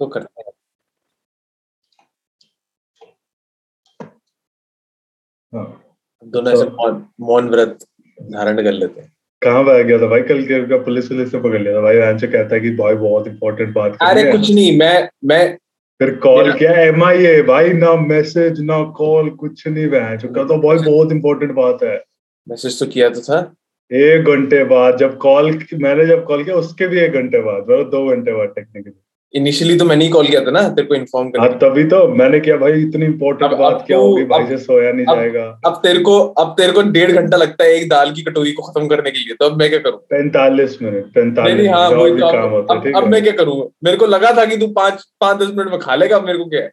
तो करते हैं। हाँ। दोनों ऐसे मौन मौन व्रत धारण कर लेते हैं। कहाँ पे आ गया था भाई? कल के का पुलिस पुलिस ने पकड़ लिया था भाई। आंसर कहता है कि भाई बहुत इंपॉर्टेंट बात अरे कुछ नहीं मैं मैं फिर कॉल किया एम आई ए भाई ना मैसेज ना कॉल कुछ नहीं बहन चुका तो भाई बहुत इंपॉर्टेंट बात है। मैसेज तो किया तो था। एक घंटे बाद जब कॉल मैंने जब कॉल किया उसके भी एक घंटे बाद मतलब दो घंटे बाद टेक्निकली इनिशियली तो मैंने ही कॉल किया था ना तेरे को इन्फॉर्म हाँ तभी तो मैंने किया भाई इतनी इंपॉर्टेंट अब- बात अब क्या होगी? भाई से सोया नहीं अब- जाएगा। अब तेरे को अब तेरे को डेढ़ घंटा लगता है एक दाल की कटोरी को खत्म करने के लिए तो अब मैं क्या करूँ? पैंतालीस मिनट पैंतालीस हाँ वही तो काम अब, होता है अब, मैं क्या करूँ? मेरे को लगा था कि तू पाँच पाँच दस मिनट में खा लेगा अब मेरे को क्या है?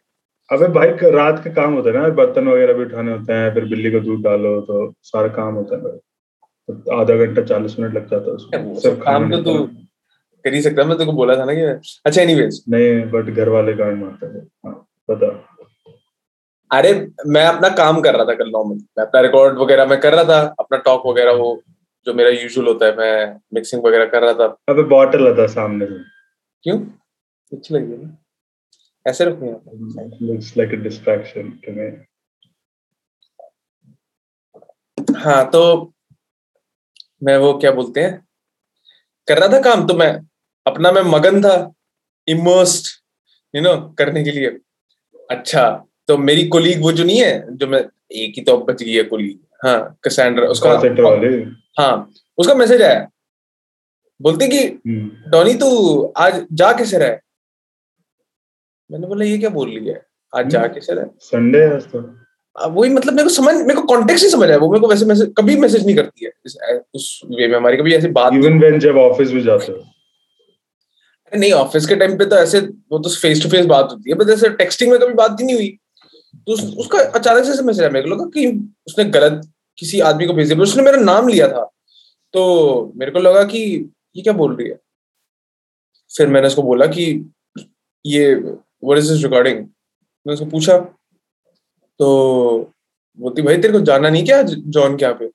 अबे भाई रात का काम होता है ना बर्तन वगैरह भी उठाने होते हैं फिर बिल्ली को दूध डालो तो सारा काम होता है। आधा घंटा चालीस मिनट लग जाता है काम तो तू। कर ही सकता मैं को बोला था ना कि अच्छा एनीवेज नहीं बट घर वाले गांड मारते हैं। हाँ बता। अरे मैं अपना काम कर रहा था कल नॉर्मल मैं अपना रिकॉर्ड वगैरह मैं कर रहा था अपना टॉक वगैरह वो जो मेरा यूजुअल होता है मैं मिक्सिंग वगैरह कर रहा था। अबे बॉटल था सामने क्यों? अच्छी लगी ना। ऐसे रखो यहाँ looks like a distraction to me हाँ तो मैं वो क्या बोलते हैं? कर रहा था काम तो मैं। अपना मैं मगन था इमर्स्ड यू नो करने के लिए। अच्छा तो मेरी कोलीग वो जो नहीं है जो मैं एक ही तो अब बच गई है कोलीग हाँ कसेंड्रा उसका हाँ उसका मैसेज आया। बोलते कि हम्म, डॉनी तू आज जा कैसे रहा है? मैंने बोला ये क्या बोल रही है? आज जा हम्म। कैसे रहा है? संडे है तो। वही मतलब मेरे को समझ मेरे को कॉन्टेक्स्ट नहीं समझ आया वो मेरे को वैसे मैसेज कभी मैसेज नहीं करती है। इस, उस वे में हमारी कभी ऐसी बात इवन व्हेन जब ऑफ़िस भी जाते हो? नहीं ऑफ़िस के टाइम पे तो ऐसे वो तो फेस टू फेस बात होती है बट जैसे टेक्सटिंग में कभी बात ही नहीं हुई तो उस, उसका अचानक से मैसेज आया मेरे को लगा कि उसने गलत किसी आदमी को भेज दिया उसने मेरा नाम लिया था। तो मेरे को लगा कि ये क्या बोल रही है? फिर मैंने उसको बोला कि ये व्हाट इज़ दिस रिकॉर्डिंग मैंने उसको पूछा तो बोलती भाई तेरे को जाना नहीं क्या जॉन के यहाँ पे?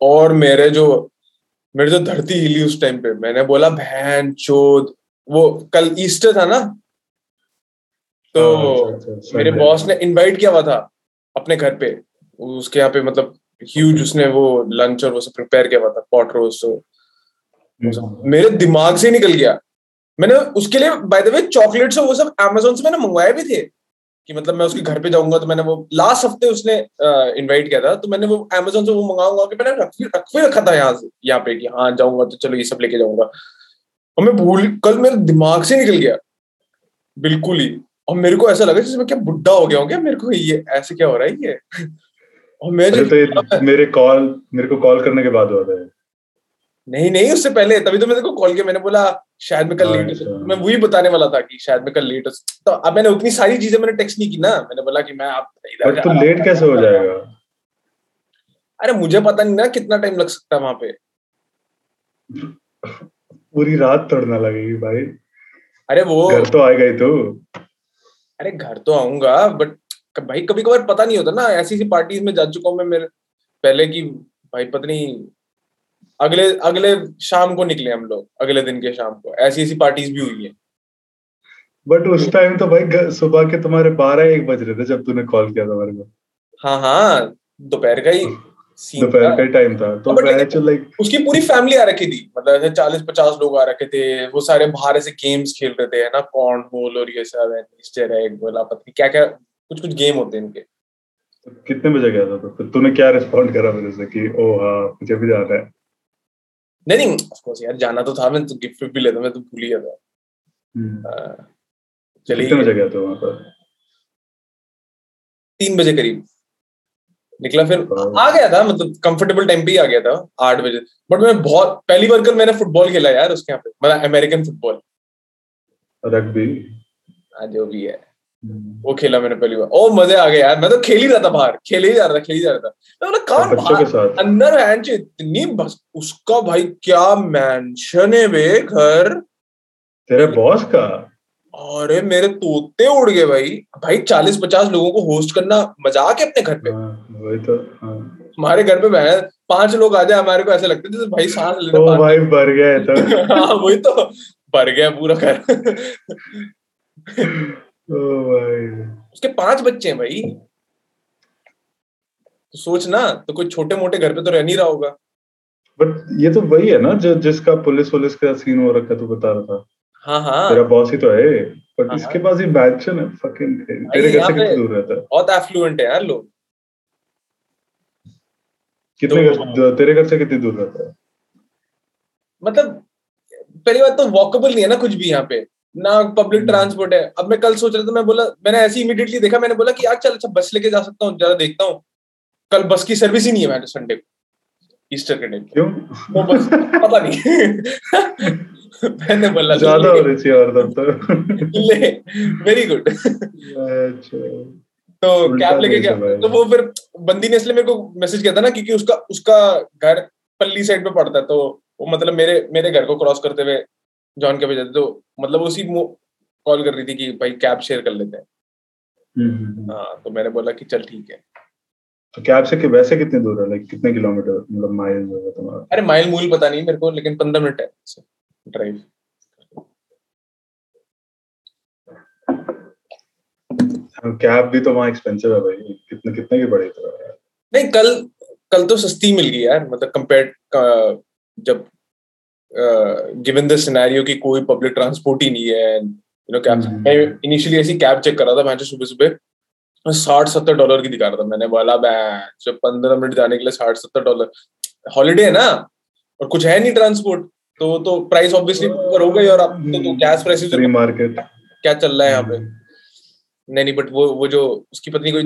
और मेरे जो मेरी जो धरती हिली उस टाइम पे मैंने बोला बहन चोद वो कल ईस्टर था ना? तो हाँ, अच्छा, अच्छा, मेरे बॉस ने इनवाइट किया हुआ था अपने घर पे। उसके यहाँ पे मतलब ह्यूज उसने वो लंच और वो सब प्रिपेयर किया हुआ था पॉट रोस्ट तो हम्म, मेरे दिमाग से निकल गया। मैंने उसके लिए बाय द वे चॉकलेट्स और वो सब अमेजोन से मैंने मंगवाए भी थे। कि मतलब मैं उसके घर पे जाऊँगा तो मैंने वो लास्ट हफ़्ते उसने इनवाइट किया था तो मैंने वो अमेजोन से वो मंगाऊँगा कि मैंने रख रख भी रखा था यहाँ से यहाँ पे कि हाँ जाऊँगा तो चलो ये सब लेके जाऊँगा। और मैं भूल कल मेरे दिमाग से निकल गया। बिल्कुल ही। और मेरे को ऐसा लगा जैसे मैं क्या बुढ़ा हो गया हूँ क्या मेरे को ये ऐसे क्या हो रहा है ये? और मैं तो मेरे कॉल मेरे को कॉल करने के बाद हुआ था ये। नहीं नहीं उससे पहले तभी तो मैंने को कॉल किया मैंने बोला शायद मैं कल हाँ, लेट अच्छा। मैं वही बताने वाला था कि शायद मैं कल लेट तो अब मैंने उतनी सारी चीज़ें मैंने टेक्स्ट नहीं की ना। मैंने बोला कि मैं आप तू लेट कैसे हो जाएगा? अरे मुझे पता नहीं ना कितना टाइम लग सकता है वहाँ पे। पूरी रात तोड़ना लगेगी भाई। अरे वो घर तो आएगा ही तू। अरे घर तो आऊँगा बट भाई कभी कभार पता नहीं होता ना ऐसी ऐसी पार्टीज़ में जा चुका हूँ मैं मेरे पहले की भाई पत्नी अगले अगले शाम को निकले हम लोग अगले दिन के शाम को। ऐसी ऐसी पार्टीज़ भी हुई है। बट उस टाइम तो भाई सुबह के तुम्हारे बारह एक बज रहे थे जब तूने कॉल किया था मेरे को। हाँ हाँ दोपहर का ही दोपहर। का टाइम था। तो लेकिन- लाइक उसकी पूरी फैमिली आ रखी थी। मतलब ऐसे चालीस पचास लोग आ रखे थे। वो सारे बाहर ऐसे गेम्स खेल रहे थे है ना? कॉर्न होल और ये सब पत्नी क्या क्या कुछ कुछ गेम होते हैं इनके। कितने बजे गया था तो? तूने क्या रिस्पॉन्ड करा मेरे से कि ओ हाँ मुझे भी जाना है। नहीं नहीं ऑफ़ कोर्स यार जाना तो था मैं तो गिफ्ट भी लेता मैं तो भूल ही गया था। हम्म। हाँ, चलिए। कितने बजे गया था वहाँ पर? तीन बजे करीब। निकला फिर। आ गया था मतलब कंफर्टेबल टाइम पे ही आ गया था आठ बजे। बट मैं बहुत पहली बार कल मैंने फुटबॉल खेला यार उसके यहाँ पे मतलब अमेरिकन फुटबॉल रग्बी जो भी है। वो खेला मैंने पहली बार। ओ मज़े आ गए यार। मैं तो खेल ही रहा था बाहर। खेल ही जा रहा था खेल ही जा रहा था। मैं बोला कौन बाहर? अंदर है इतनी बस उसका भाई क्या मैंशन है वे घर। तेरे बॉस का? अरे मेरे तोते उड़ गए भाई। भाई चालीस पचास लोगों को होस्ट करना मज़ाक है अपने घर पे। हाँ, वही तो हाँ। हमारे घर पे बहन पाँच लोग आ जाए हमारे को ऐसे लगते जैसे भाई सांस लेने ओ भाई भर गया तो। हाँ वही तो। भर गया पूरा घर। उसके पाँच बच्चे हैं भाई। तो सोच ना तो कोई छोटे मोटे घर पे तो रह नहीं रहा होगा। बट ये तो वही है ना जो जिसका पुलिस पुलिस का सीन हो रखा है तू बता रहा था। हाँ हाँ। तेरा बॉस ही तो है बट हाँ, इसके पास ये मैंशन है फकिंग तेरे घर से कितनी दूर रहता है? बहुत एफ्लुएंट है यार लोग। कितने तो- घर तेरे घर से कितनी दूर रहता है? मतलब पहली बात तो वॉकेबल नहीं है ना कुछ भी यहाँ पे। ना पब्लिक हम्म। ट्रांसपोर्ट है। अब मैं कल सोच रहा था मैं बोला मैंने ऐसे इमीडिएटली देखा मैंने बोला कि यार चल अच्छा बस लेके जा सकता हूँ जरा देखता हूँ। कल बस की सर्विस ही नहीं है मैंने संडे को ईस्टर के टाइम क्यों? वो बस पता नहीं। मैंने बोला ज़्यादा हो रही थी और तब तो। ले वेरी गुड अच्छा। तो कैब लेके गया। तो वो फिर बंदी ने इसलिए मेरे को मैसेज किया था ना क्योंकि उसका उसका घर पल्ली साइड पे पड़ता है तो वो मतलब मेरे मेरे घर को क्रॉस करते हुए जॉन के भेजा तो मतलब उसी कॉल कर रही थी कि भाई कैब शेयर कर लेते हैं। हम्म, हम्म, हम्म। हाँ तो मैंने बोला कि चल ठीक है। तो कैब से कि वैसे कितनी दूर है? लाइक कितने किलोमीटर? मतलब माइल होगा तुम्हारा? अरे माइल मूल पता नहीं मेरे को लेकिन पंद्रह मिनट है ड्राइव कैब भी तो वहाँ एक्सपेंसिव है भाई। कितने कितने की पड़ेगी तेरा नहीं कल कल तो सस्ती मिल गई यार मतलब कंपेयर जब गिवन द सिनेरियो कि कोई पब्लिक ट्रांसपोर्ट ही नहीं है यू नो कैब। मैं इनिशियली ऐसी कैब चेक कर रहा था मैं सुबह सुबह साठ सत्तर डॉलर की दिखा रहा था। मैंने बोला जब पंद्रह मिनट जाने के लिए साठ सत्तर डॉलर हॉलीडे है ना? और कुछ है नहीं ट्रांसपोर्ट तो तो प्राइस ऑब्वियसली ऊपर हो गई और अब तो, तो गैस प्राइसेस फ्री मार्केट क्या चल रहा है यहाँ पे? नहीं नहीं बट वो वो जो उसकी पत्नी कोई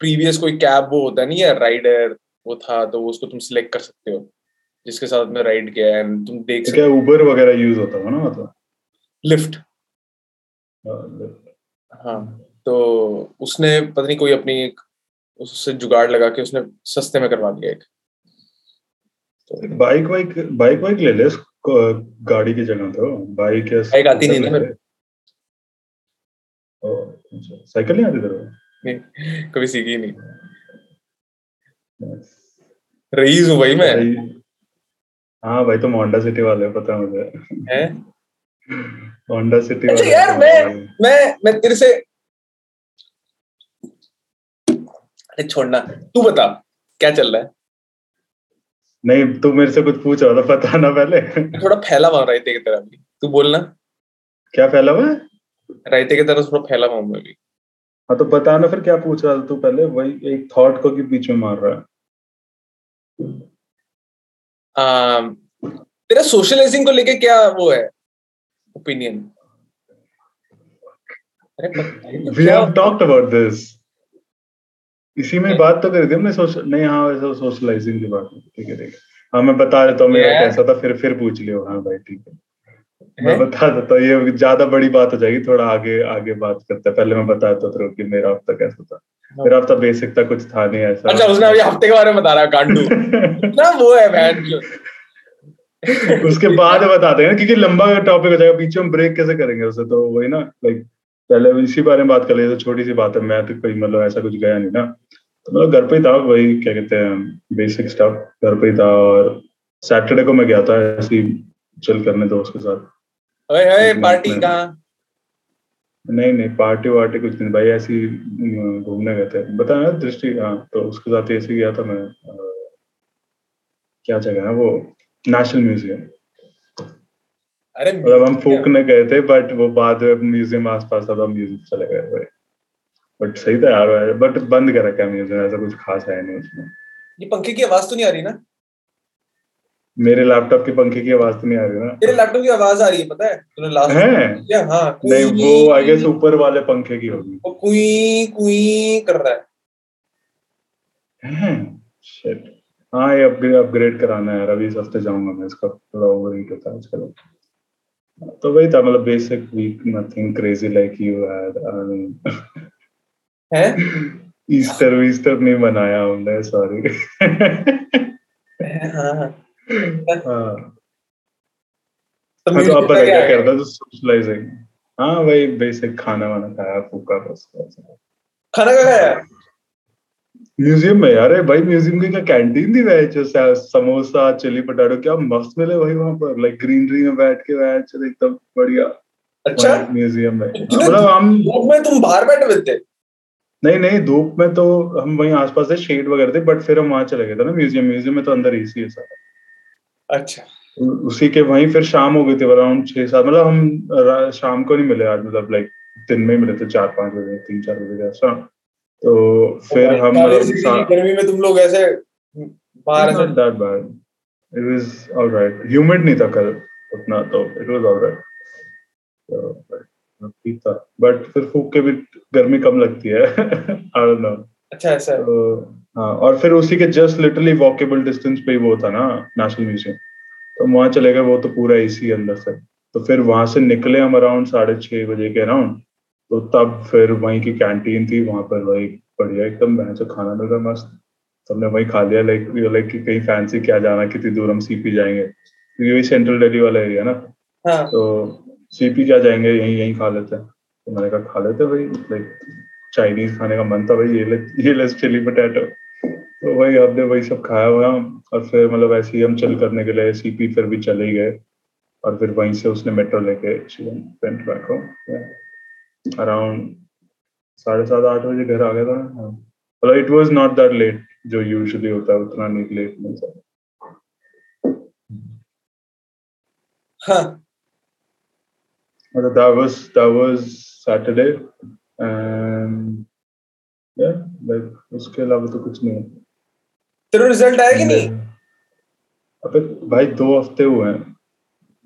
प्रीवियस कोई कैब वो होता नहीं है राइडर वो था तो वो उसको तुम सिलेक्ट कर सकते हो। जिसके साथ में राइड किया है तुम देख तो सकते क्या उबर वगैरह यूज़ होता है ना मतलब? लिफ्ट हाँ, हाँ तो उसने पता नहीं कोई अपनी एक उससे जुगाड़ लगा के उसने सस्ते में करवा दिया एक। तो बाइक वाइक बाइक वाइक ले ले गाड़ी की जगह तो। बाइक या बाइक आती नहीं ना मेरे अच्छा, साइकिल नहीं आती तेरे कभी सीखी नहीं। रईस हूँ भाई मैं। हाँ भाई तुम होंडा सिटी वाले पता है मुझे। हैं? होंडा सिटी अच्छा वाले यार, मैं- मैं मैं तेरे से अरे छोड़ना तू बता क्या चल रहा है? नहीं तू मेरे से कुछ पूछ रहा था पता ना पहले? थोड़ा फैला हुआ रायते की तरह भी तू बोलना क्या फैला हुआ है? रायते की तरह थोड़ा फैला हुआ मैं भी हाँ तो बता ना फिर क्या पूछ रहा था तू पहले? वही एक थॉट को की बीच में मार रहा है। तेरा सोशलाइजिंग को लेके क्या वो है? Opinion we have talked about this इसी में बात तो करी थी हमने सोशल नहीं हाँ वैसे सोशलाइजिंग की बात। ठीक है ठीक है। हाँ मैं बता देता हूँ मेरा कैसा था फिर फिर पूछ लियो। हाँ भाई ठीक है। मैं बता देता हूँ ये ज़्यादा बड़ी बात हो जाएगी थोड़ा आगे आगे बात करते हैं। पहले मैं बता देता हूँ कि मेरा हफ़्ता कैसा था। मेरा हफ़्ता बेसिक था कुछ था नहीं ऐसा। अच्छा उसने अभी हफ़्ते के बारे में बता रहा है गांडू ना वो है जो उसके बाद बताते हैं क्योंकि लंबा टॉपिक हो जाएगा बीच में ब्रेक कैसे करेंगे उसे? तो वही ना लाइक पहले इसी बारे में बात कर लिए तो छोटी सी बात है मैं तो कोई मतलब ऐसा कुछ गया नहीं ना। तो मतलब घर पे ही था वही क्या कहते हैं बेसिक स्टफ़ घर पे ही था और सैटरडे को मैं गया था ऐसी चिल करने दोस्त के साथ। ओए ओए पार्टी कहाँ? नहीं नहीं पार्टी वार्टी कुछ नहीं भाई ऐसी घूमने गए थे। बताया दृष्टि हाँ तो उसके साथ ऐसे गया था मैं क्या जगह है वो? नेशनल म्यूज़ियम अरे मतलब हम फूकने गए थे बट वो बाद में म्यूज़ियम आसपास था म्यूज़ियम चले गए भाई। बट सही था यार बट बंद कर रखा है म्यूज़ियम ऐसा कुछ खास है नहीं उसमें। ये पंखे की आवाज़ तो नहीं आ रही ना? मेरे लैपटॉप के पंखे की आवाज़ तो नहीं आ रही ना। तेरे लैपटॉप की आवाज़ आ रही है पता है? तूने लास्ट है? क्या हाँ? नहीं वो आई गेस ऊपर वाले पंखे की होगी। वो कुई कुई कर रहा है। हैं? शिट हाँ ये अपग्रेड अपग्रेड कराना है अभी इस हफ़्ते जाऊँगा मैं इसका। थोड़ा ओवर हीट होता है आजकल। तो वही था मतलब basic week nothing crazy like you had I mean हैं? ईस्टर वीस्टर नहीं मनाया हमने सॉरी हाँ हाँ हाँ। तो हाँ, तो पता का क्या क्या है? करता तो सोशलाइजिंग हाँ वही बेसिक खाना वाना खाया फूका बस खाना का खाया? म्यूज़ियम में यार भाई म्यूज़ियम की क्या कैंटीन थी समोसा चिली पटाटो क्या मस्त मिले भाई वहाँ पर। लाइक ग्रीनरी में बैठ के बैठ एकदम बढ़िया। अच्छा? म्यूज़ियम में। मतलब हम धूप में तुम बाहर बैठे हुए थे? नहीं नहीं धूप में तो हम वहीं आसपास से शेड वगैरह थे बट फिर हम वहाँ चले गए थे ना म्यूज़ियम। म्यूज़ियम में तो अंदर एसी है सारा। अच्छा। उसी के वहीं फिर शाम हो गई थी अराउंड छह सात मतलब हम शाम को नहीं मिले आज मतलब लाइक दिन में मिले थे चार पाँच बजे तीन चार बजे ऐसा तो फिर हम गर्मी में तुम लोग ऐसे बाहर ऐसे that bad it was alright humid नहीं था कल उतना तो इट वाज ऑलराइट ठीक था। बट फिर फूक के भी गर्मी कम लगती है। आई डोंट नो अच्छा ऐसा हाँ। और फिर उसी के जस्ट लिटरली वॉकेबल डिस्टेंस पे ही वो था ना नेशनल म्यूज़ियम तो वहाँ चले गए वो तो पूरा एसी अंदर से। तो फिर वहाँ से निकले हम अराउंड साढ़े छह बजे के अराउंड तो तब फिर वहीं की कैंटीन थी वहाँ पर वही बढ़िया एकदम बहन से खाना मिल रहा मस्त। तो हमने वही खा लिया लाइक लाइक कि कहीं फैंसी क्या जाना कितनी दूर हम सीपी जाएँगे। क्योंकि वही सेंट्रल दिल्ली वाला एरिया ना। हाँ. तो सीपी क्या जाएँगे यहीं यहीं खा लेते। हैं तो मैंने कहा खा लेते भाई लाइक चाइनीज़ खाने का मन था भाई ये ले ये ले चिली पटेटो तो वही हमने वही सब खाया हुआ और फिर मतलब ऐसे ही हम चल करने के लिए सीपी फिर भी चले ही गए। और फिर वहीं से उसने मेट्रो लेके वेंट बैक होम अराउंड साढ़े सात आठ बजे घर आ गया था मतलब it was not that late जो यूजुअली होता है उतना नहीं लेट मिलता हाँ। मतलब that was that was Saturday and like उसके अलावा तो कुछ नहीं तेरा रिज़ल्ट आया कि नहीं? अबे भाई दो हफ़्ते हुए हैं।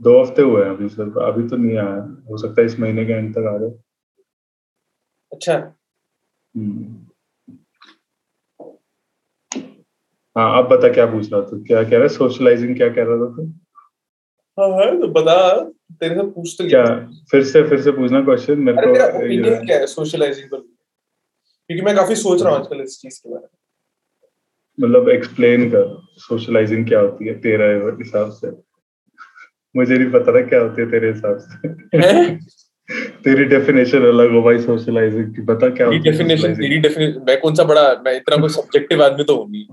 दो हफ़्ते हुए हैं अभी सर अभी तो नहीं आया। हो सकता है इस महीने के एंड तक आ जाए। अच्छा। हम्म। हाँ अब बता क्या पूछ रहा था? क्या कह रहा है? सोशलाइजिंग क्या कह रहा था तू? हाँ हाँ तो बता। तेरे से पूछ तो क्या? फिर से फिर से पूछना क्वेश्चन मेरे को क्या है सोशलाइजिंग पर? क्योंकि मैं काफ़ी सोच रहा हूँ आजकल इस चीज़ के बारे में। मतलब एक्सप्लेन कर सोशलाइजिंग क्या होती है तेरा हिसाब से? मुझे नहीं पता था क्या होती है तेरे हिसाब से। तेरी डेफिनेशन अलग हो भाई सोशलाइजिंग की बता क्या होती है डेफिनेशन तेरी डेफिनेशन मैं कौन सा बड़ा मैं इतना कोई सब्जेक्टिव आदमी तो हूँ नहीं।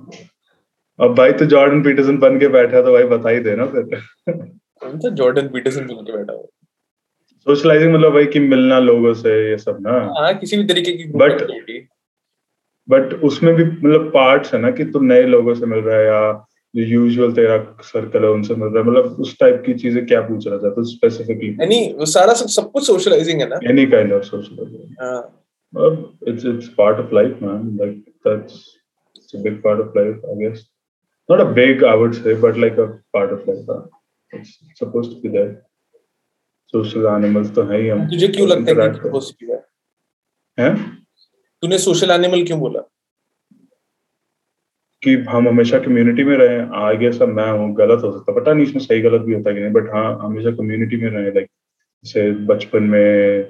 अब भाई तो जॉर्डन पीटरसन बन के बैठा तो भाई बता ही देना फिर। कौन सा जॉर्डन पीटरसन बन के बैठा हो? सोशलाइजिंग मतलब भाई कि मिलना लोगों से ये सब ना। हाँ किसी भी तरीके की बट बट उसमें भी मतलब पार्ट्स है ना कि तुम नए लोगों से मिल रहा है या जो यूजुअल तेरा सर्कल है उनसे मिल रहा है। मतलब उस टाइप की चीज़ें क्या पूछ रहा था तो स्पेसिफिकली एनी वो सारा सब सब कुछ सोशलाइजिंग है ना? एनी काइंड ऑफ़ सोशलाइजिंग हाँ। It's it's part of life man like that's it's a big part of life I guess not a big i would say but like a part of life uh, it's supposed to be social animals तो है ही हम। तुझे क्यों लगता है कि be there हैं? तूने social animal क्यों बोला? कि हम हमेशा कम्युनिटी में रहे आई गेस अब मैं हूँ गलत हो सकता पता नहीं इसमें सही गलत भी होता कि नहीं बट हाँ हमेशा कम्युनिटी में रहे लाइक जैसे बचपन में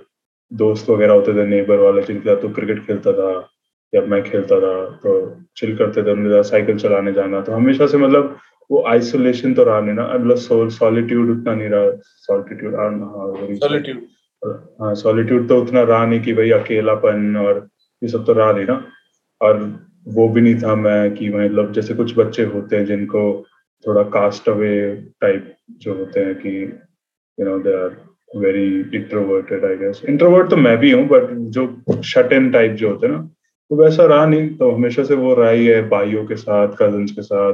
दोस्त वगैरह होते थे नेबर वाले जिनके साथ तो क्रिकेट खेलता था या मैं खेलता था तो चिल करते थे उनके साथ साइकिल चलाने जाना तो हमेशा से मतलब वो आइसोलेशन तो रहा नहीं ना मतलब सॉलिट्यूड उतना नहीं रहा सॉलिट्यूड सॉलिट्यूड हाँ सॉलिट्यूड तो। उतना रहा नहीं कि भाई अकेलापन और ये सब तो रहा नहीं ना। और वो भी नहीं था मैं कि मतलब जैसे कुछ बच्चे होते हैं जिनको थोड़ा कास्ट अवे टाइप जो होते हैं कि you know they are very introverted I guess introvert तो मैं भी हूँ बट जो शट इन टाइप जो होते हैं ना तो वैसा रहा नहीं। तो हमेशा से वो रहा ही है भाइयों के साथ कज़न के साथ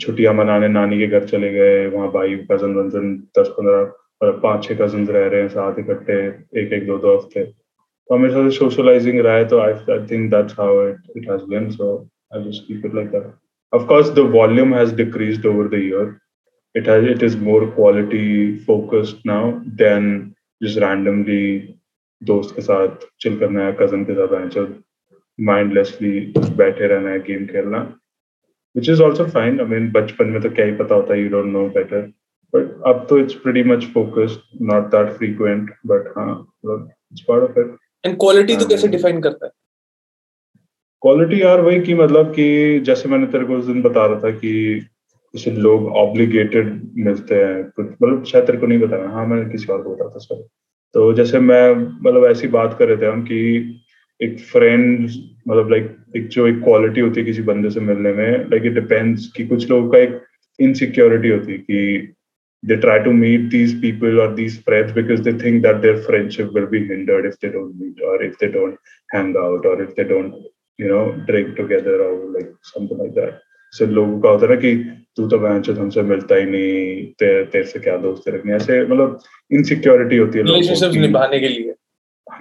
छुट्टियाँ मनाने, नानी के घर चले गए, वहाँ भाई कज़न वज़न दस पंद्रह पाँच छह कज़न रह रहे हैं साथ इकट्ठे एक एक दो दो हफ़्ते तो हमेशा से सोशलाइजिंग रहा है तो I I think that's how it it has been so I just keep it like that of course, the volume has decreased over the year. It has, it is more quality focused now than just randomly दोस्त के साथ chill करना है cousin के साथ आए mindlessly बैठे रहना है गेम खेलना। Which is also fine I mean बचपन में तो क्या ही पता होता है you don't know better but अब तो it's pretty much focused not that frequent but हाँ it's part of it and quality तो कैसे डिफाइन करता है? क्वालिटी यार वही कि मतलब कि जैसे मैंने तेरे को उस दिन बता रहा था कि जैसे लोग ऑब्लिगेटेड मिलते हैं मतलब शायद तेरे को नहीं बताया हाँ मैंने किसी और को बताया था सर तो जैसे मैं मतलब ऐसी बात कर रहे थे हम कि एक फ्रेंड मतलब लाइक एक जो एक क्वालिटी होती है किसी बंदे से मिलने में लाइक इट डिपेंड्स कि कुछ लोगों का एक इनसिक्योरिटी होती है कि they try to meet these people और these friends because they think that their friendship will be hindered if they don't meet और if they don't hang out और if they don't you know drink together और like something like that से लोगों का होता है ना कि तू तो बहन से हमसे मिलता ही नहीं तेरे से क्या दोस्त रखने ऐसे मतलब इनसिक्योरिटी होती है रिलेशनशिप निभाने के लिए।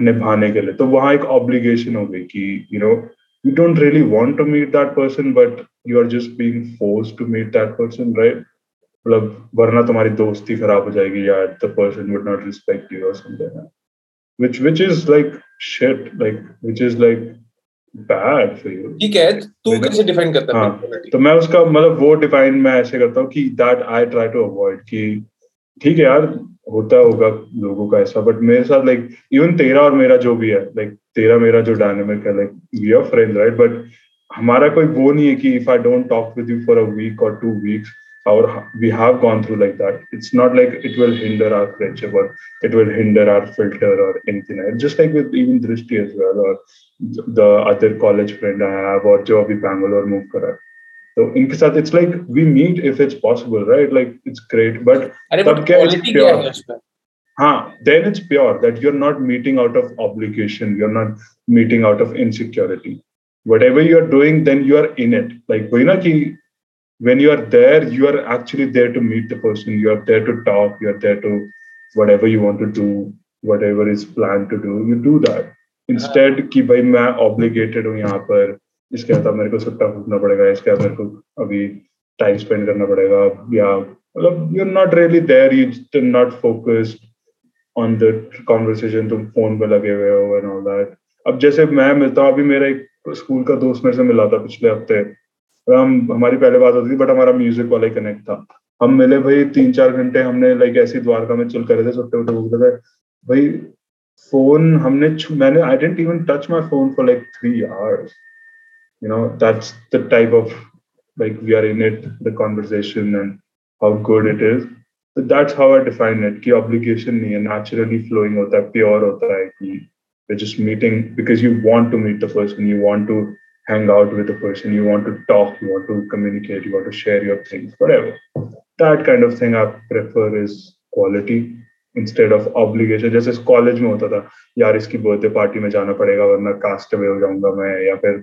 निभाने के लिए। तो वहाँ एक ऑब्लिगेशन हो गई कि you know you don't really want to meet that person but you are just being force to meet that person right मतलब वरना तुम्हारी दोस्ती खराब हो जाएगी या the person would not respect you और something which which is like shit like which is like bad for you ठीक है तू कैसे डिफाइन करता है हाँ, तो मैं उसका मतलब वो डिफाइन मैं ऐसे करता हूँ कि that I try to avoid कि ठीक है यार होता होगा लोगों का ऐसा बट मेरे साथ लाइक इवन तेरा और मेरा जो भी है लाइक तेरा मेरा जो डायनेमिक है like we are friend right but हमारा कोई वो नहीं है कि if I don't talk with you for a week और टू वीक्स और we have gone through like that it's not like it will hinder our friendship और it will hinder our filter और anything just like with even Drishti as well और the other college friend I have और जो अभी Bangalore move करा है। तो इनके साथ it's like we meet if it's possible, right? Like it's great, but तब क्या it's pure. हाँ, then it's pure that you're not meeting out of obligation, you're not meeting out of insecurity. Whatever you're doing, then you are in it. Like वही ना कि when you are there, you are actually there to meet the person. You are there to talk. You are there to whatever you want to do, whatever is planned to do. You do that. Instead कि भाई मैं obligated हूँ यहाँ पर इसके बाद मेरे को सुट्टा फूकना पड़ेगा, इसके बाद मेरे को अभी टाइम स्पेंड करना पड़ेगा, या मतलब you're not really there. You still not focused on the conversation. तुम फ़ोन पे लगे हुए हो and all that. अब जैसे मैं मिलता हूँ, अभी मेरा एक स्कूल का दोस्त मेरे से मिला था पिछले हफ़्ते हम, हमारी पहले बात होती थी बट हमारा म्यूज़िक वाला ही कनेक्ट था हम मिले भाई तीन चार घंटे, हमने लाइक ऐसी द्वारका में चल कर रहे थे छोटे छोटे बोलते थे भाई फ़ोन हमने मैंने I didn't even touch my phone for like three hours you know that's the type of like we are in it the conversation and how good it is so that's how i define it ki obligation nahi hai naturally flowing hota hai pure hota hai ki we're just meeting because you want to meet the person you want to hang out with a person, you want to talk, you want to communicate, you want to share your things, whatever. That kind of thing I prefer is quality instead of obligation. जैसे college में होता था यार इसकी birthday party में जाना पड़ेगा वरना कास्ट अवे हो जाऊंगा मैं या फिर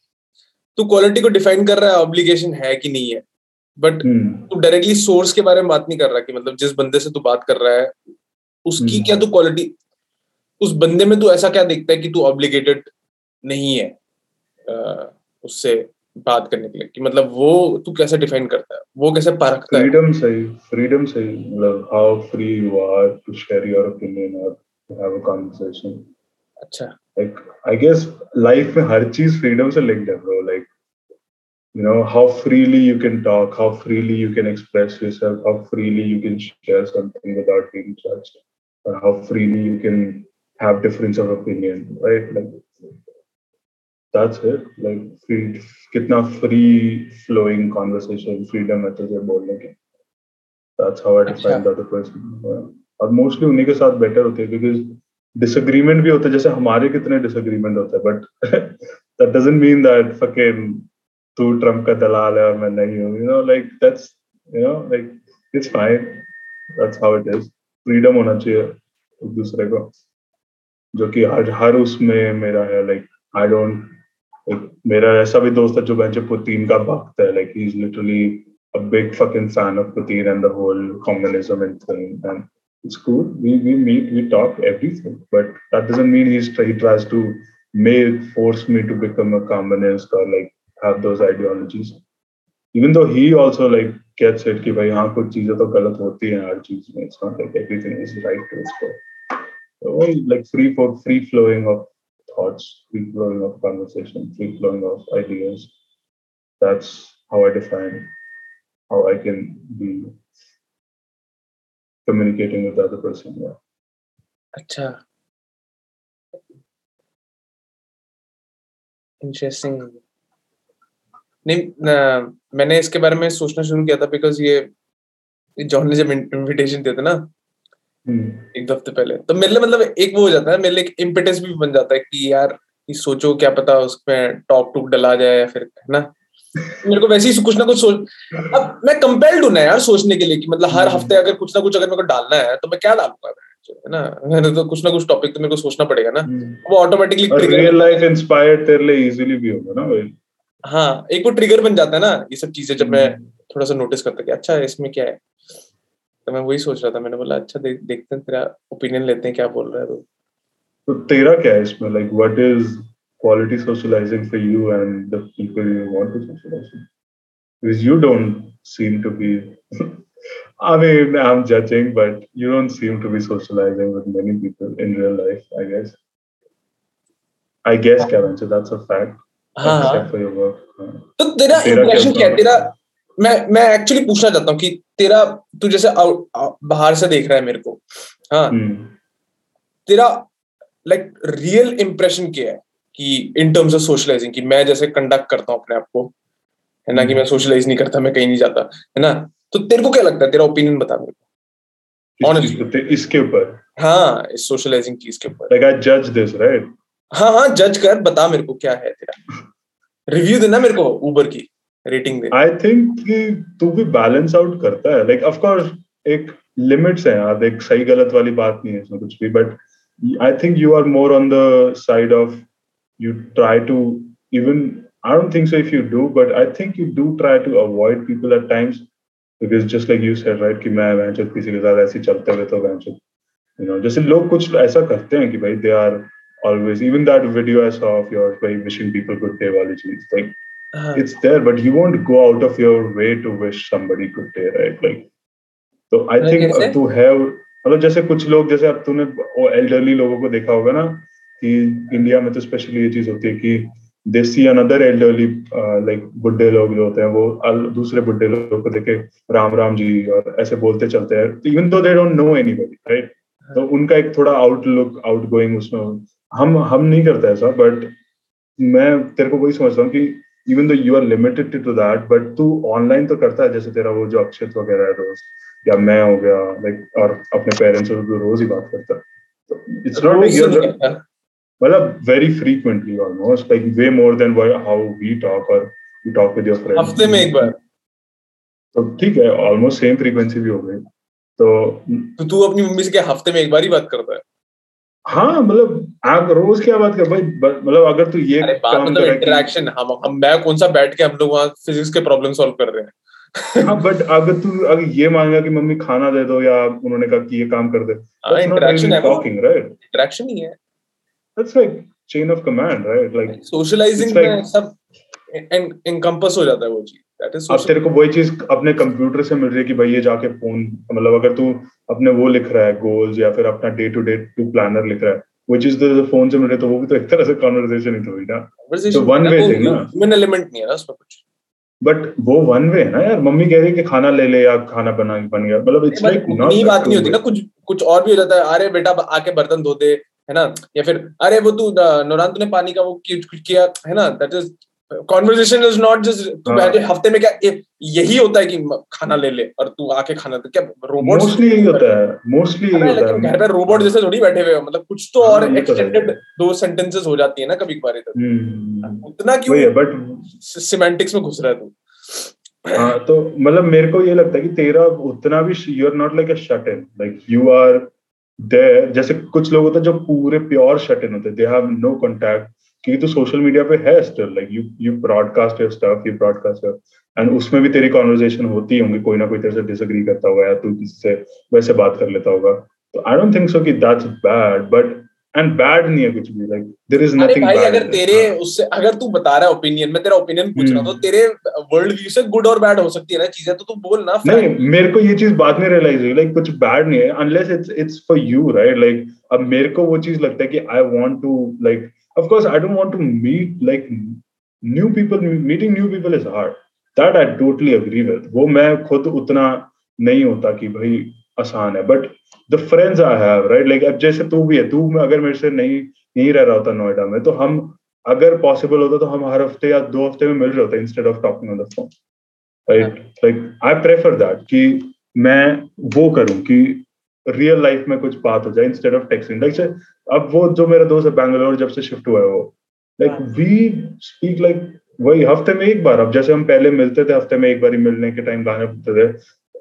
तू क्वालिटी को डिफाइन कर रहा है ऑब्लिगेशन है कि नहीं है? बट तू डायरेक्टली सोर्स के बारे में बात नहीं कर रहा कि मतलब जिस बंदे से तू बात कर रहा है उसकी hmm. क्या तू क्वालिटी उस बंदे में तू ऐसा क्या देखता है कि तू ऑब्लिगेटेड नहीं है उससे बात करने के लिए? कि मतलब वो तू कैसे डिफाइन करता है? वो कैसे परखता है? फ्रीडम सही फ्रीडम सही मतलब how free you are to share your opinion और to have a conversation अच्छा लाइक आई गेस लाइफ में हर चीज फ्रीडम से लिंक्ड है bro like you know how freely you can talk how freely you can express yourself how freely you can share something without being judged or how freely you can have difference of opinion right like that's it like free kitna free flowing conversation freedom है तुझे बोलने की that's how I define the other person yeah. और mostly उन्हीं के साथ better होते हैं बिकॉज डिसएग्रीमेंट भी होता है, जैसे हमारे कितने डिसएग्रीमेंट होते हैं but that doesn't mean that fucking तू ट्रंप का दलाल है और मैं नहीं हूँ you know like that's you know like it's fine that's how it is freedom होना चाहिए एक दूसरे को, जो कि हर हर उसमें मेरा है लाइक आई डोंट मेरा ऐसा भी दोस्त है जो बेंचे पुतीन का भक्त है like he is literally a big fucking fan of Putin and the whole communism and thing. And it's cool. We we meet, we talk everything, but that doesn't mean he's he tries to make force me to become a communist or like have those ideologies. Even though he also like gets it कि भाई हाँ कुछ चीजें तो गलत होती हैं हर चीज में. It's not like everything is right to his like free for free flowing of thoughts free flowing of conversation free flowing of ideas that's how i define how i can be communicating with the other person yeah. अच्छा interesting नहीं मैंने इसके बारे में सोचना शुरू किया था बिकॉज़ ये जॉन ने जब इनविटेशन दिया था ना Hmm. एक हफ़्ते पहले तो मेरे लिए मतलब एक वो हो जाता है मेरे लिए एक इम्पेटस भी बन जाता है कि यार कि सोचो क्या पता उसमें टॉप टूक डला जाए या फिर है ना? मेरे को वैसे ही कुछ ना कुछ सोच अब मैं कंपेल्ड हूँ ना यार सोचने के लिए कि मतलब हर हम्म। हफ़्ते अगर कुछ ना कुछ अगर मेरे को डालना है तो मैं क्या डालूँगा है ना? मैंने तो कुछ ना कुछ टॉपिक तो मेरे को सोचना पड़ेगा ना. वो ऑटोमेटिकली रियल लाइफ इंस्पायर्ड तेरे लिए इजीली भी होगा ना भाई। हाँ एक वो ट्रिगर बन जाता है ना ये सब चीज़ें जब मैं Hmm. थोड़ा सा नोटिस करता कि अच्छा इसमें क्या है? तो मैं वही सोच रहा था मैंने बोला अच्छा देख देखते हैं तेरा ओपिनियन लेते हैं क्या बोल रहा है तो? तो तेरा क्या है इसमें? Like what is quality socializing for you and the people you want to socialize with because you don't seem to be i mean i'm judging but you don't seem to be socializing with many people in real life i guess i guess kevin so that's a fact हाँ हाँ except for your work हाँ. तो तेरा तेरा क्या impression क्या है होता है? तेरा मैं मैं एक्चुअली पूछना चाहता हूँ कि तेरा तू जैसे आउट आउ- बाहर से देख रहा है मेरे को हाँ Hmm. तेरा लाइक रियल इंप्रेशन क्या है कि इन टर्म्स ऑफ़ सोशलाइजिंग कि मैं जैसे कंडक्ट करता हूँ अपने आप को है ना कि मैं सोशलाइज नहीं करता मैं कहीं नहीं जाता है ना? तो तेरे को क्या लगता है? तेरा ओपिनियन बता मेरे को। इसके ऊपर। हाँ इस सोशलाइजिंग चीज़ के ऊपर। Like i judge this right? हाँ हाँ जज कर बता मेरे को क्या है तेरा। रिव्यू देना मेरे को उबर की रेटिंग दे। आई थिंक कि तू भी बैलेंस आउट करता है। लाइक ऑफ़ कोर्स एक लिमिट्स है यार। एक सही गलत वाली बात नहीं है इसमें कुछ भी but I think you are more on the side of you try to even i don't think so if you do but i think you do try to avoid people at times because just like you said right कि मैं वैंचो किसी के साथ ऐसे ही चलते हुए तो वैंचो you know जैसे लोग कुछ ऐसा करते हैं कि भाई they are always even that video I saw of yours by wishing people good day वाली चीज like हाँ it's there but you won't go out of your way to wish somebody good day right like तो आई मतलब think कैसे? तू है मतलब जैसे कुछ लोग जैसे अब तूने वो एल्डरली लोगों को देखा होगा ना कि इंडिया में तो स्पेशली ये चीज़ होती है कि they see another elderly like बुड्ढे लोग जो होते हैं वो अल- दूसरे बुड्ढे लोगों को देखे राम राम जी और ऐसे बोलते चलते हैं even though they don't know anybody right तो उनका एक थोड़ा आउटलुक आउट गोइंग उसमें हम हम नहीं करते ऐसा बट मैं तेरे को वही समझता हूँ कि even though you are limited to that but तू ऑनलाइन तो करता है जैसे तेरा वो जो अक्षित वगैरह है रोज या मैं हो गया लाइक और अपने पेरेंट्स से तो रोज ही बात करता है। इट्स नॉट लाइक मतलब very frequently almost like way more than how we talk और you talk with your friends हफ़्ते में एक बार। तो ठीक है ऑलमोस्ट सेम फ्रीक्वेंसी भी हो गई। तो तो तू अपनी मम्मी से क्या हफ़्ते में एक बार ही बात करता है? हाँ मतलब आप रोज क्या बात कर भाई मतलब अगर तू ये काम मतलब इंटरेक्शन हम हम मैं कौन सा बैठ के हम लोग वहाँ फिजिक्स के प्रॉब्लम सॉल्व कर रहे हैं? हाँ बट अगर तू अगर ये मांगा कि मम्मी खाना दे दो या उन्होंने कहा कि ये काम कर दे हाँ इंटरेक्शन है वो। इंटरेक्शन ही है। That's like chain of command right? Like It's like- सब इनकम्पस हो जाता है वो चीज़। दैट इज़ अब तेरे को वही चीज़ अपने कंप्यूटर से मिल रही है कि भाई ये जाके फ़ोन मतलब अगर तू अपने वो लिख रहा है गोल्स या फिर अपना day to day to planner लिख रहा है वो चीज़ तो फ़ोन से मिल रही है तो वो भी तो एक तरह से कॉन्वर्सेशन ही तो हुई ना। तो one way thing ना। ह्यूमन एलिमेंट नहीं है ना उसमें कुछ। बट वो वन वे है ना यार। मम्मी कह रही है कि खाना ले ले या खाना बना बन गया। मतलब इट्स लाइक उतनी बात नहीं होती ना कुछ कुछ और भी हो जाता है। अरे बेटा आके बर्तन धो दे। है ना? या फिर अरे वो तू नौरान तूने पानी का वो किया है ना? That is conversation is not just तू हाँ। बैठे हफ़्ते में क्या यही होता है कि खाना ले ले और तू आके खाना क्या रोबोट मोस्टली यही होता है मोस्टली यही होता लेकिन घर है पे रोबोट जैसे थोड़ी बैठे हुए मतलब कुछ तो हाँ, और तो है। एक्सटेंडेड दो सेंटेंसेस हो जाती है ना कभी कभार इधर। हम्म उतना क्यों है बट सिमेंटिक्स में घुस रहा है तू? हाँ तो मतलब मेरे को ये लगता है कि तेरा उतना भी you are not like a shut in like you are there जैसे कुछ लोग होते हैं जो पूरे प्योर शट इन होते हैं। दे हैव नो कांटेक्ट क्योंकि तू सोशल मीडिया पे है still like you you broadcast your stuff you broadcast your and उसमें भी तेरी कॉन्वर्जेशन होती होंगी, कोई ना कोई तेरे से डिसएग्री करता होगा या तू किसी से वैसे बात कर लेता होगा। तो आई डोंट थिंक सो कि that's bad but and bad नहीं है कुछ भी लाइक देयर इज़ नथिंग भाई अगर तेरे उससे अगर तू बता रहा है ओपिनियन मैं तेरा ओपिनियन पूछ रहा हूँ तो हम्म। तेरे वर्ल्ड व्यू से गुड और बैड हो सकती है ना चीज़ें तो तू बोल ना नहीं मेरे को ये चीज़ बाद में रियलाइज़ हुई लाइक कुछ बैड नहीं है unless it's it's for you right like अब मेरे को वो चीज़ लगता है कि I want to like of course i don't want to meet like new people meeting new people is hard. That i totally agree with. वो मैं खुद उतना नहीं होता कि भाई आसान है but the friends I have right like अब जैसे तू भी है तू अगर मेरे से नहीं नहीं रह रहा होता नोएडा में तो हम अगर पॉसिबल होता तो हम हर हफ़्ते या दो हफ़्ते में मिल रहे होते instead of talking on the phone right like I prefer that कि मैं वो करूँ कि रियल लाइफ में कुछ बात हो जाए इंस्टेड ऑफ़ टेक्सिंग लाइक अब वो जो मेरा दोस्त है बैंगलोर जब से शिफ्ट हुआ है वो लाइक वी स्पीक लाइक वही हफ़्ते में एक बार अब जैसे हम पहले मिलते थे हफ़्ते में एक बार ही मिलने के टाइम गाने पड़ते थे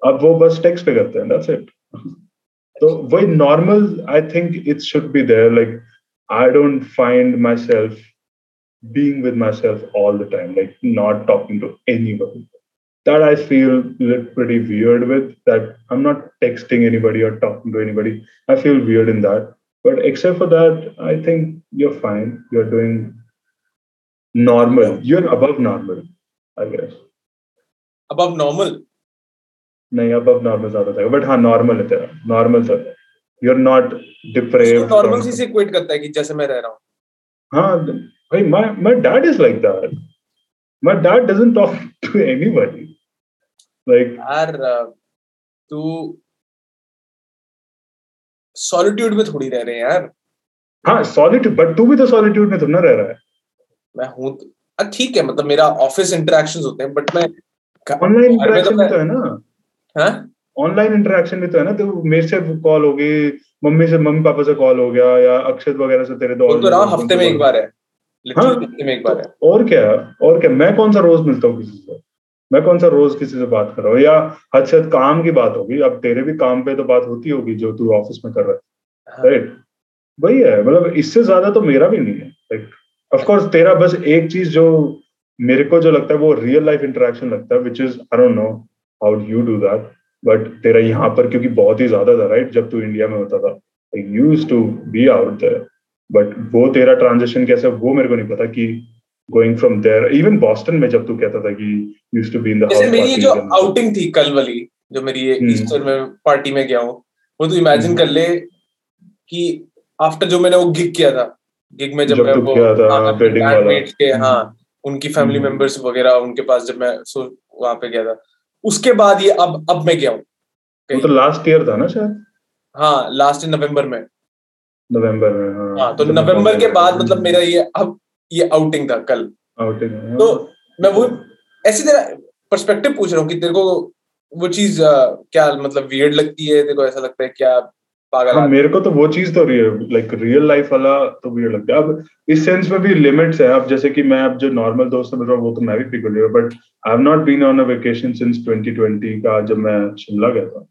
अब वो बस टेक्स्ट पे करते हैं दैट्स इट तो वही normal I think it should be there like I don't find myself being with myself all the time, like not talking to anybody. That I feel pretty weird with. That I'm not texting anybody or talking to anybody. I feel weird in that. But except for that, I think you're fine. You're doing normal. You're above normal, I guess. Above normal? नहीं above normal ज़्यादा था। But हाँ normal है तेरा। Normal था। You're not depraved normal सी से equate करता है कि जैसे मैं रह रहा हूँ। हाँ Hey, my, my dad is like that. My dad doesn't talk to anybody. Like यार तू सॉलिट्यूड में थोड़ी रह रहे हैं यार। हाँ सॉलिट्यूड बट तू भी तो सॉलिट्यूड में थोड़ा रह रहा है। मैं हूँ तो, ठीक है मतलब मेरा ऑफ़िस इंटरेक्शंस होते हैं बट मैं ऑनलाइन इंटरेक्शन तो है ना। हाँ ऑनलाइन इंटरेक्शन भी तो है ना तो मेरे से कॉल होगी मम्मी से मम्मी पापा से कॉल हो गया या अक्षत वगैरह से तेरे दो तो हफ़्ते में एक बार है। हाँ। एक बार है। और क्या और क्या मैं कौन सा रोज मिलता हूँ किसी से? मैं कौन सा रोज किसी से बात कर रहा हूँ? या हद से काम की बात होगी अब तेरे भी काम पे तो बात होती होगी जो तू ऑफ़िस में कर रहा है। राइट हाँ। वही है मतलब इससे ज़्यादा तो मेरा भी नहीं है। लाइक ऑफ़ कोर्स तेरा बस एक चीज़ जो मेरे को जो लगता है वो रियल लाइफ इंटरेक्शन लगता है which is I don't know how do you do that but तेरा यहाँ पर क्योंकि बहुत ही ज़्यादा था राइट जब तू इंडिया में होता था use to be out there but वो तेरा ट्रांजेक्शन कैसा वो मेरे को नहीं पता कि going from there even Boston में जब तू कहता था कि used to be in the house मेरी जो आउटिंग थी कल वाली जो मेरी ये ईस्टर हम्म। में पार्टी में गया हूँ वो तू इमेजिन कर ले कि आफ्टर जो मैंने वो गिग किया था गिग में जब, जब मैं वो वेडिंग हाँ, के हाँ हम्म। उनकी फैमिली मेंबर्स हम्म। वगैरह उनके पास जब मैं सो वहाँ पे गया था उसके बाद ये अब अब मैं गया हूँ। वो तो लास्ट ईयर था ना शायद? हाँ लास्ट नवंबर में। नवंबर में हाँ, हाँ तो नवंबर के बाद मतलब मेरा ये अब ये आउटिंग था कल। आउटिंग हाँ। तो मैं वो ऐसी तरह पर्सपेक्टिव पूछ रहा हूँ कि तेरे को वो चीज़ क्या मतलब वियर्ड लगती है? तेरे को ऐसा लगता है क्या पागल हाँ, मेरे को तो वो चीज़ तो लाइक रियल लाइफ वाला तो वियर्ड लगता है। अब इस सेंस में भी लिमिट्स है। अब जैसे कि मैं अब जो नॉर्मल दोस्त मिल रहा हूँ वो तो मैं भी फ्रीक्वेंट हूँ but I have not been on a vacation since 2020 का जब मैं शिमला गया था।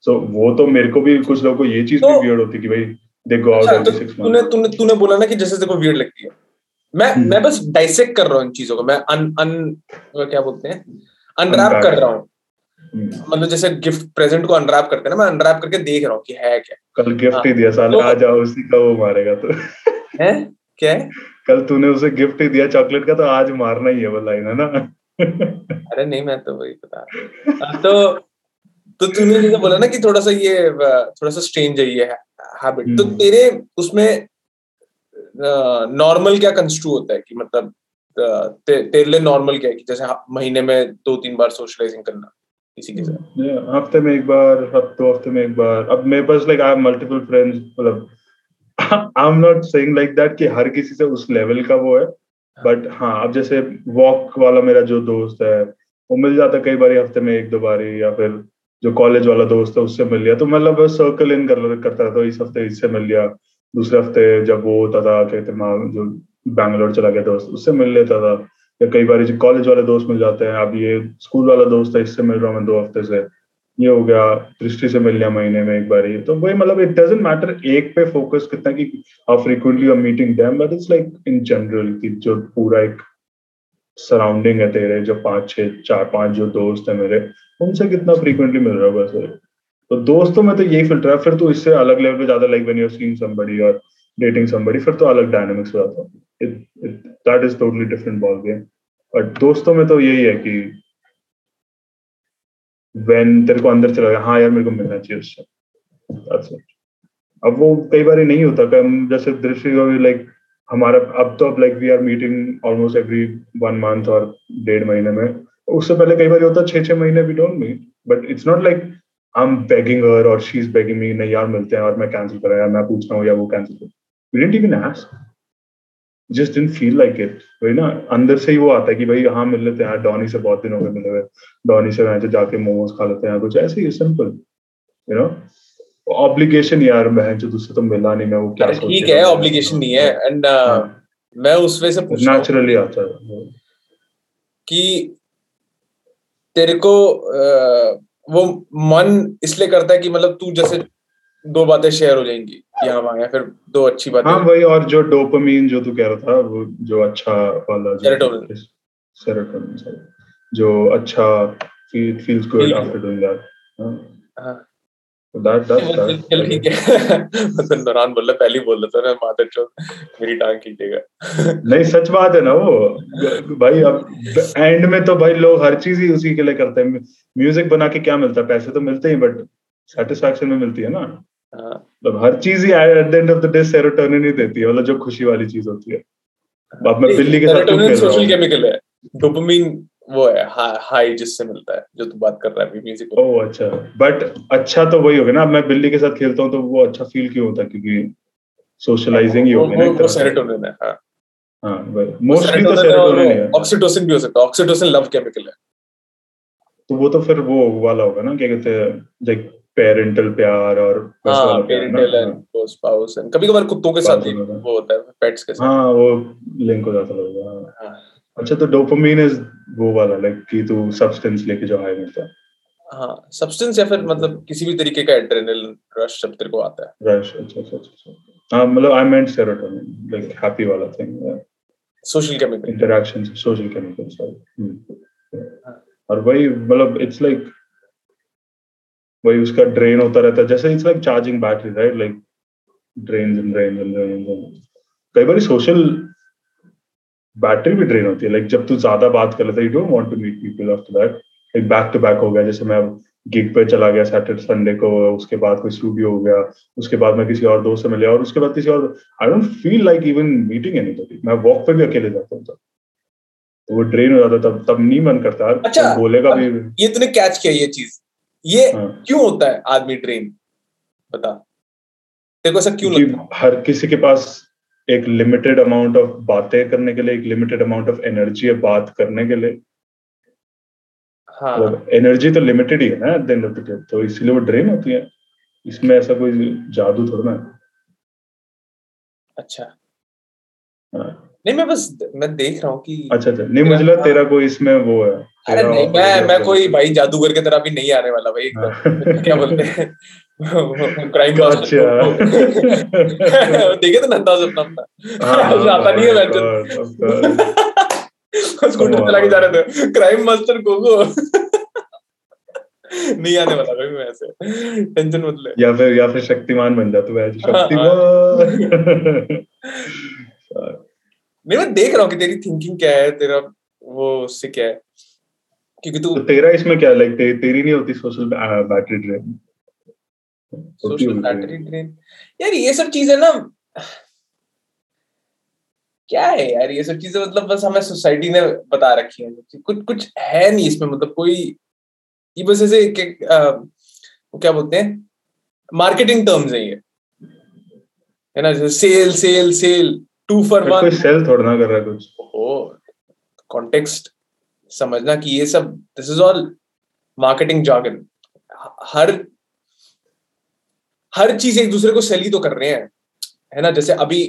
सो so, वो तो मेरे को भी कुछ लोगों को ये चीज़ तो, भी वियर्ड होती कि भाई they go out every 6 months तूने तूने तूने बोला ना कि जैसे को वियर्ड लगती है। मैं hmm. मैं बस डाइसेक्ट कर रहा हूँ इन चीज़ों को। मैं अन अन क्या बोलते हैं? अनरैप कर रहा हूँ. मतलब जैसे गिफ्ट प्रेजेंट को अनरैप करते हैं ना मैं अनरैप करके देख रहा हूँ कि है क्या। कल गिफ्ट ही दिया साले तो, आ जाओ उसी का वो मारेगा तो। है? क्या? है कल तूने उसे गिफ्ट ही दिया चॉकलेट का तो आज मारना ही है वो लाइन है ना? अरे नहीं मैं तो वही बता तो तो तूने जैसे बोला ना कि थोड़ा सा ये थोड़ा सा स्ट्रेंज है ये हैबिट तो हम्म। तेरे उसमें नॉर्मल क्या कंस्ट्रू होता है कि मतलब ते, तेरे लिए नॉर्मल क्या है कि जैसे महीने में दो तीन बार सोशलाइजिंग करना? किसी के साथ। हफ़्ते में एक बार हफ़्ते हफ़्ते में एक बार। अब मेरे पास like I have multiple friends मतलब I am not saying like that कि हर किसी से उस लेवल का वो है बट हाँ अब जैसे वॉक वाला मेरा जो दोस्त है, वो मिल जाता कई बार हफ़्ते में एक दो बारी या फिर जो कॉलेज वाला दोस्त है, उससे मिल लिया। तो मतलब सर्कल इन कर, करता था तो इस हफ़्ते इससे मिल लिया। दूसरे हफ़्ते जब वो होता था कहते जो बैंगलोर चला गया दोस्त, उससे मिल लेता था। या कई बार कॉलेज वाले दोस्त मिल जाते हैं, अब ये स्कूल वाला दोस्त है, इससे मिल रहा हूँ मैं दो हफ़्ते से। ये हो गया, दृष्टि से मिल लिया महीने में एक बार ही तो वही मतलब इट डजेंट मैटर एक पे फोकस कितना कि how frequently are meeting them but it's like in general कि जो पूरा एक सराउंडिंग है तेरे, जो पाँच, छह, चार, पाँच जो दोस्त है मेरे, उनसे कितना फ्रीक्वेंटली मिल रहा है बस तो दोस्तों में तो यही फ़िल्टर है, फिर तो इससे अलग लेवल पे ज़्यादा like when you seeing somebody और डेटिंग समबडी फिर तो अलग डायनामिक्स हो जाता है। That is totally different ball game but दोस्तों में तो यही है कि व्हेन तेरे को अंदर चला गया हाँ यार मेरे को मिलना चाहिए उससे। अब वो कई बार नहीं होता जैसे दृष्टि लाइक हमारा, अब तो अब like we are meeting almost every one month और डेढ़ महीने में। उससे पहले कई बार होता छह छह महीने we don't meet but it's not like I am begging her और शी इज़ बेगिंग मी नहीं यार मिलते हैं, और मैं कैंसिल कर रहा मैं पूछ रहा हूँ, या वो कैंसिल कर we didn't even ask just didn't feel like it वही ना अंदर से ही वो आता है कि भाई हाँ मिल लेते हैं डॉनी से बहुत दिन हो गए मिले हुए। डॉनी से वहाँ जाके मोमोज खा लेते हैं कुछ ऐसे ही सिंपल यू नो ऑब्लिगेशन यार मैं जो दूसरे तो मिला नहीं मैं वो क्या ठीक है ऑब्लिगेशन नहीं है। एंड uh, हाँ। मैं उस वजह से पूछ नेचुरली आता है। कि तेरे को वो मन इसलिए करता है कि मतलब तू जैसे दो बातें शेयर हो जाएँगी। यहाँ वहाँ या फिर दो अच्छी बातें हाँ भाई और जो डोपामीन जो तू कह रहा था वो जो अच्छा वाला सेरोटोनिन सेरोटोनिन जो अच्छा feels good after doing that चल ठीक है। मतलब नौरान बोल रहा पहले बोल रहा था ना माता चौथ मेरी टांग खींचेगा। नहीं सच बात है ना वो। भाई अब एंड में तो भाई लोग हर चीज़ ही उसी के लिए करते हैं। म्यूज़िक बना के क्या मिलता है? पैसे तो मिलते ही बट सेटिस्फेक्शन में मिलती है ना। मतलब हर चीज़ ही at the end of the day serotonin ही देती है मतलब जो खुशी वाली चीज़ होती है। अब मैं बिल्ली के साथ सोशल केमिकल है? डोपामिन वो है हाई जिससे मिलता है जो तू बात कर रहा है म्यूज़िक ओह अच्छा। बट अच्छा तो वही हो गया ना मैं बिल्ली के साथ खेलता हूँ तो वो अच्छा फील क्यों होता है? क्योंकि सोशलाइजिंग ही हो गया ना वो सेरोटोनिन है हाँ। हाँ मोस्टली तो सेरोटोनिन है ऑक्सीटोसिन भी हो सकता है। ऑक्सीटोसिन लव केमिकल है। तो वो तो फिर वो वाला होगा ना क्या कहते हैं लाइक पेरेंटल प्यार और हाँ पेरेंटल एंड स्पाउस एंड कभी-कभार कुत्तों के साथ भी वो होता है पेट्स के साथ। हाँ वो लिंक हो जाता है हाँ। अच्छा तो डोपामिन इज़ वो वाला लाइक कि तू सब्सटेंस लेके जो हाई मिलता है। हाँ सब्सटेंस या फिर मतलब किसी भी तरीके का एड्रेनलिन रश जब तेरे को आता है। रश अच्छा अच्छा अच्छा हाँ मतलब I meant serotonin like happy वाला thing social chemical interaction social chemical sorry और वही मतलब इट्स लाइक वही उसका ड्रेन होता रहता है। जैसे it's like charging battery right like and drains and drains कई बार सोशल बैटरी भी ड्रेन होती है। लाइक जब तू ज़्यादा बात कर लेता you don't want to meet people after that like back to back हो गया। जैसे मैं गिग पे चला गया सैटरडे संडे को उसके बाद कोई स्टूडियो हो गया। उसके बाद मैं किसी और दोस्त से मिला और उसके बाद किसी और I don't feel like even meeting anybody मैं वॉक पे भी अकेले जाता हूँ तो वो ड्रेन हो जाता तब तब नहीं मन करता अच्छा तो बोलेगा भी। ये तूने कैच किया ये चीज़। ये हाँ. क्यों होता है आदमी ड्रेन बता। तेरे को ऐसा क्यों लगता है? हर किसी के पास एक लिमिटेड अमाउंट ऑफ़ बातें करने के लिए एक लिमिटेड अमाउंट ऑफ़ एनर्जी है बात करने के लिए। हाँ। एनर्जी तो लिमिटेड ही है ना at the of the day तो इसलिए वो ड्रेन होती है। इसमें ऐसा कोई जादू थोड़ा ना अच्छा। हाँ। नहीं मैं बस मैं देख रहा हूँ कि अच्छा अच्छा। नहीं मुझे लगा तेरा कोई इसमें वो है। अरे नहीं मैं मैं कोई भाई जादूगर की तरह भी नहीं आने वाला भाई। एकदम हाँ। क्या बोलते हैं? क्राइम अच्छा। देखे तो नंदा अपना अपना। हाँ, आता नहीं है स्कूटर चला के जा रहे थे। क्राइम मास्टर गोगो नहीं आने वाला भाई मैं ऐसे। टेंशन मत ले। या फिर या फिर शक्तिमान बन जा तू ऐसे हाँ, शक्तिमान। नहीं मैं देख रहा हूँ कि तेरी थिंकिंग क्या है तेरा वो उससे क्या है। क्योंकि तू तो तेरा इसमें क्या लाइक ते, तेरी नहीं होती social battery drain social battery drain यार ये सब चीज़ें ना क्या है यार ये सब चीज़ें मतलब बस हमें सोसाइटी ने बता रखी है। कुछ कुछ है नहीं इसमें मतलब कोई ये बस ऐसे क्या बोलते हैं मार्केटिंग टर्म्स है ये। है ना जैसे sale sale sale two for one sale थोड़ा ना कर रहा कुछ। ओ कॉन्टेक्स्ट समझना कि ये सब this is all marketing jargon हर हर चीज़ एक दूसरे को सेल ही तो कर रहे हैं है ना? जैसे अभी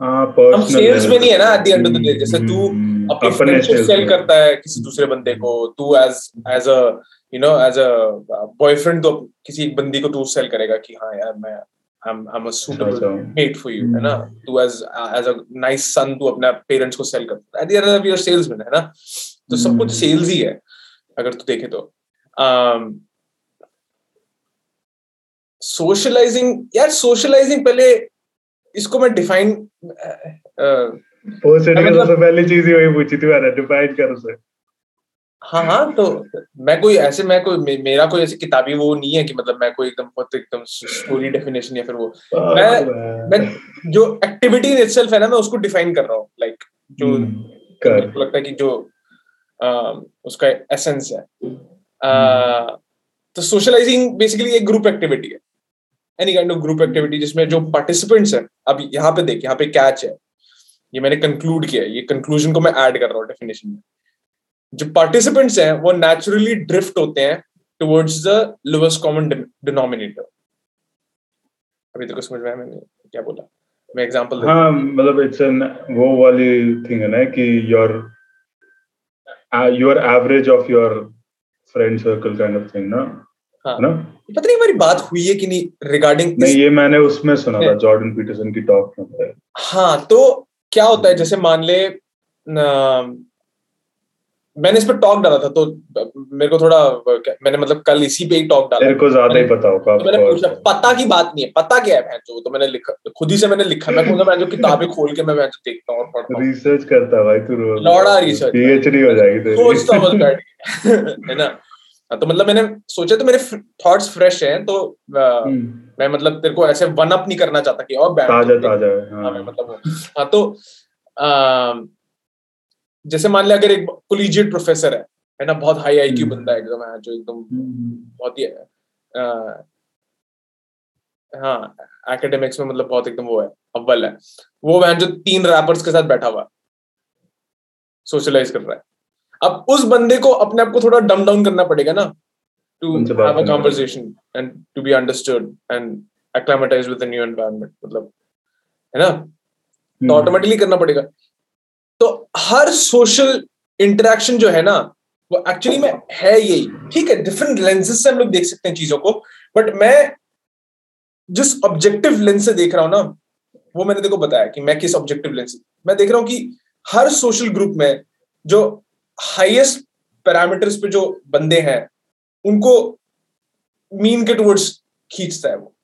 हाँ, हम सेल्स में नहीं है ना at the end of the day जैसे तू हम्म, अपनी फ्रेंडशिप सेल करता है किसी दूसरे बंदे को तू as as a you know as a boyfriend तो किसी एक बंदी को तू सेल करेगा कि हाँ यार मैं I'm I'm a suitable mate for you है ना? तू as as a nice son तू अपने पेरेंट्स को करता है at the end of your salesman है ना? तो सब कुछ सेल्स ही है अगर तू देखे तो। सोशलाइजिंग यार सोशलाइजिंग पहले इसको मैं डिफाइन वो से पहली चीज़ ही वही पूछी थी मैंने डिफाइन कर उसे। हाँ हाँ तो मैं कोई ऐसे मैं कोई मे, मेरा कोई ऐसी किताबी वो नहीं है कि मतलब मैं कोई एकदम बहुत एकदम स्टोरी डेफिनेशन या फिर वो। मैं मैं जो एक्टिविटी इन इटसेल्फ है ना मैं उसको डिफाइन कर रहा हूँ लाइक जो को लगता है कि जो आ, उसका एसेंस है। आ, तो सोशलाइजिंग बेसिकली एक ग्रुप एक्टिविटी है। Any kind of group activity जिसमें जो पार्टिसिपेंट्स हैं अब यहाँ पे देख यहाँ पे कैच है। ये मैंने कंक्लूड किया है ये कंक्लूजन को मैं ऐड कर रहा हूँ डेफिनेशन में। जो पार्टिसिपेंट्स हैं वो नेचुरली ड्रिफ्ट होते हैं towards the lowest common denominator अभी तक समझ में आया मैंने क्या बोला? मैं एग्जांपल हाँ। मतलब इट्स एन वो वाली थिंग है ना कि your your average of your friend circle kind of thing ना? हाँ। ना? पता नहीं हमारी बात हुई है कि नहीं रिगार्डिंग नहीं ये मैंने उसमें सुना था जॉर्डन पीटरसन की टॉक में। हाँ तो क्या होता है जैसे मान ले मैंने इस पर टॉक डाला था तो मेरे को थोड़ा मैंने मतलब कल इसी पे ही टॉक डाला। मेरे को ज़्यादा ही पता होगा तो मैंने पूछा पता की बात नहीं है पता क्या है भैंस? जो तो मैंने लिखा खुद ही से मैंने लिखा मैं कहूँगा मैं जो किताबें खोल के मैं भैंस देखता हूँ और पढ़ता हूँ। रिसर्च करता भाई तू लौड़ा रिसर्च पीएचडी हो जाएगी तेरी। सोचता बस बैठ है ना? हाँ, तो मतलब मैंने सोचा तो मेरे थॉट्स फ्रेश हैं तो हम्म। मैं मतलब तेरे को ऐसे वन अप नहीं करना चाहता कि और ताज़ा ताज़ा हाँ। मतलब हाँ तो जैसे मान लिया अगर एक कोलिजिएट प्रोफेसर है है ना बहुत हाई आईक्यू हम्म। बंदा है एकदम है जो एकदम हम्म। बहुत ही हाँ एकेडमिक्स में मतलब बहुत एकदम वो है अव्वल है वो वह जो तीन रैपर्स के साथ बैठा हुआ सोशलाइज कर रहा है अब उस बंदे को अपने आप को थोड़ा डम डाउन करना पड़ेगा ना to have a conversation and to be understood and acclimatize with new environment मतलब है ना तो ऑटोमेटिकली हम्म। करना पड़ेगा तो हर सोशल इंटरेक्शन जो है ना वो एक्चुअली में है यही ठीक है डिफरेंट लेंसेज से हम लोग देख सकते हैं चीज़ों को बट मैं जिस ऑब्जेक्टिव लेंस से देख रहा हूँ ना वो मैंने देखो बताया कि मैं किस ऑब्जेक्टिव लेंस से। मैं देख रहा हूँ कि हर सोशल ग्रुप में जो हाईएस्ट पैरामीटर्स पे जो बंदे हैं उनको मीन के टुवर्ड्स खींचता है वो।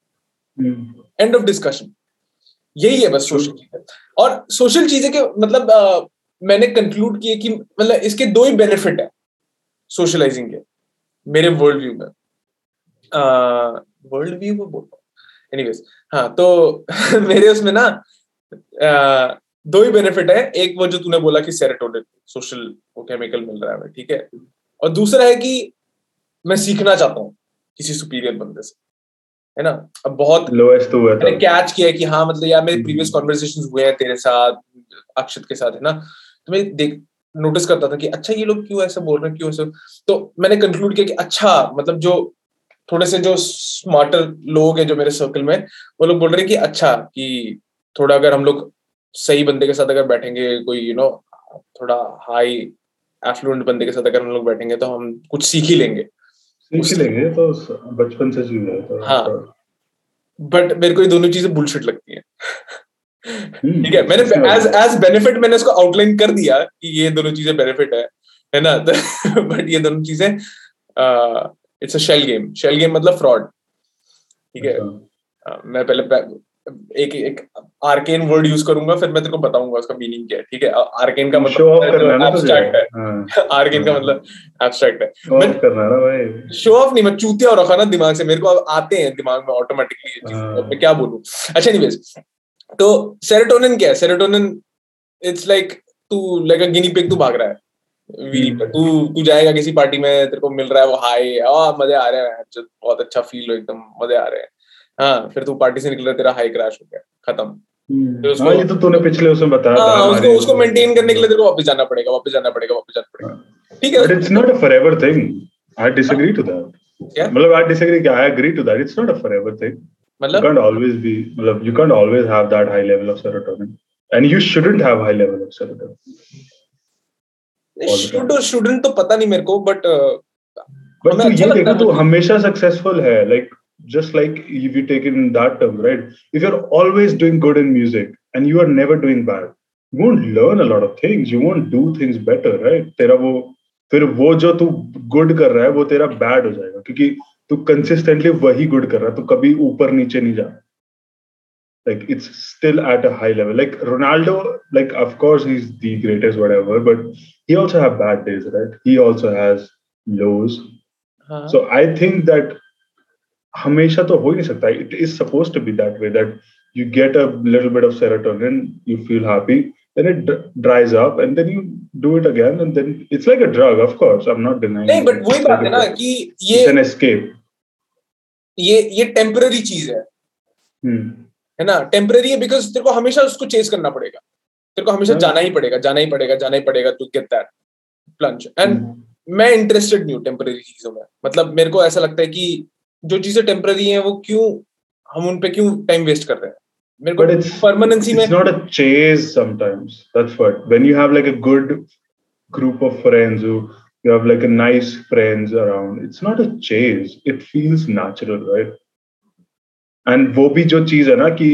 एंड ऑफ़ डिस्कशन यही है बस सोशल चीज़ें। और सोशल चीज़ें के मतलब आ, मैंने कंक्लूड किए कि मतलब इसके दो ही बेनिफिट है सोशलाइजिंग के मेरे वर्ल्ड व्यू में। वर्ल्ड व्यू में बोल एनीवेज हाँ। तो मेरे उसमें ना आ, दो ही बेनिफिट है। एक वो जो तूने बोला कि सेरेटोनिन सोशल वो केमिकल मिल रहा है ठीक है? और दूसरा है कि मैं सीखना चाहता हूँ किसी सुपीरियर बंदे से। है ना? अब बहुत लोएस्ट तो हुआ मैंने कैच किया कि हाँ मतलब यार मेरे प्रीवियस कॉन्वर्सेशन हुए हैं तेरे साथ अक्षत के साथ है ना? तो मैं देख नोटिस करता था कि अच्छा ये लोग क्यों ऐसा बोल रहे हैं क्यों ऐसा? तो मैंने कंक्लूड किया कि अच्छा मतलब जो थोड़े से जो स्मार्टर लोग हैं जो मेरे सर्कल में वो लोग बोल रहे हैं कि अच्छा कि थोड़ा अगर हम लोग सही बंदे के साथ अगर बैठेंगे कोई यू नो थोड़ा हाई एफ्लुएंट बंदे के साथ अगर हम लोग बैठेंगे तो हम कुछ सीख ही लेंगे। तो बचपन से है तो हाँ। बट मेरे को ये दोनों चीज़ें बुलशिट लगती है। हम्म, ठीक है मैंने एज एज बेनिफिट मैंने इसको आउटलाइन कर दिया कि ये दोनों चीज़ें बेनिफिट है है ना? बट ये दोनों चीज़ें it's a shell game shell game मतलब फ्रॉड ठीक है? अच्छा। मैं पहले एक एक आर्केन वर्ड यूज़ करूँगा फिर मैं तेरे को बताऊँगा उसका मीनिंग क्या है ठीक है? आर्केन का मतलब एब्स्ट्रैक्ट है आर्केन का मतलब एब्स्ट्रैक्ट है। मैं करना ना भाई। शो ऑफ़ नहीं मैं चूतिया और रखा ना दिमाग से मेरे को आते हैं दिमाग में ऑटोमेटिकली हाँ। मैं क्या बोलूँ? अच्छा एनीवेज तो सेरोटोनिन क्या है? सेरोटोनिन इट्स लाइक तू लाइक अ गिनी पिग तू भाग रहा है। व्हील हम्म। पे तू तू जाएगा किसी पार्टी में तेरे को मिल रहा है वो हाई आ मज़े आ रहे हैं बहुत अच्छा फील हो एकदम मज़े आ रहे हैं। हाँ फिर तू पार्टी से निकल रहा तेरा हाई क्रैश हो गया खत्म। हम्म। हाँ ये तो तूने पिछले उसमें बताया हाँ, था उसको उसको मेंटेन करने के लिए तेरे को वापस जाना पड़ेगा वापस जाना पड़ेगा वापस जाना पड़ेगा। हाँ। ठीक है। But it's not a forever thing I disagree to that मतलब आई डिसएग्री कि I agree to that it's not a forever thing मतलब? You can't always be मतलब you can't always have that high level of serotonin. And you shouldn't have high level of serotonin. Should और shouldn't तो पता नहीं मेरे को but but तू ये देखो तू हमेशा सक्सेसफुल है like just like if you take it in that term, right? If you're always doing good in music and you are never doing bad, you won't learn a lot of things. You won't do things better, right? तेरा वो फिर वो जो तू good कर रहा है वो तेरा बैड हो जाएगा क्योंकि तू कंसिस्टेंटली वही गुड कर रहा है तू कभी ऊपर नीचे नहीं जा like it's still at a high level like ronaldo like of course he's the greatest whatever but he also have bad days right he also has lows हाँ so i think that हमेशा तो हो ही नहीं सकता। It is suppose to be that way that you get a little bit of serotonin you feel happy then it dries up and then you do it again and then it's like a drug of course I am not denying नहीं but वही बात है ना कि ये it's an escape ये ये temporary चीज़ है। हम्म है ना? टेंपरेरी है बिकॉज़ तेरे को हमेशा उसको चेस करना पड़ेगा। तेरे को हमेशा जाना ही पड़ेगा जाना ही पड़ेगा जाना ही पड़ेगा to get that plunge and मैं इंटरेस्टेड नहीं हूँ टेम्पररी चीज़ों में। मतलब मेरे को ऐसा लगता है कि जो चीज़ें टेम्पररी हैं वो क्यों हम उन पे क्यों टाइम वेस्ट कर रहे हैं? मेरे को परमानेंसी में not a chase sometimes that's what when you have like a good group of friends who you have like a nice friends around it's not a chase it feels natural right and वो भी जो चीज़ है ना कि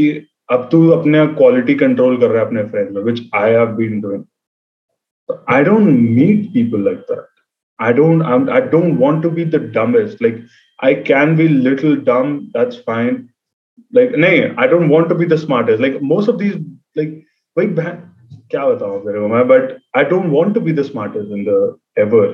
अब तू अपने quality control कर रहा है अपने फ्रेंड में which I have been doing I don't meet people like that I don't I don't want to be the dumbest like Like I can be little dumb, that's fine. Like nay, I don't want to be the smartest. Like most of these like wait क्या बताऊं तेरे को मैं but I don't want to be the smartest in the ever.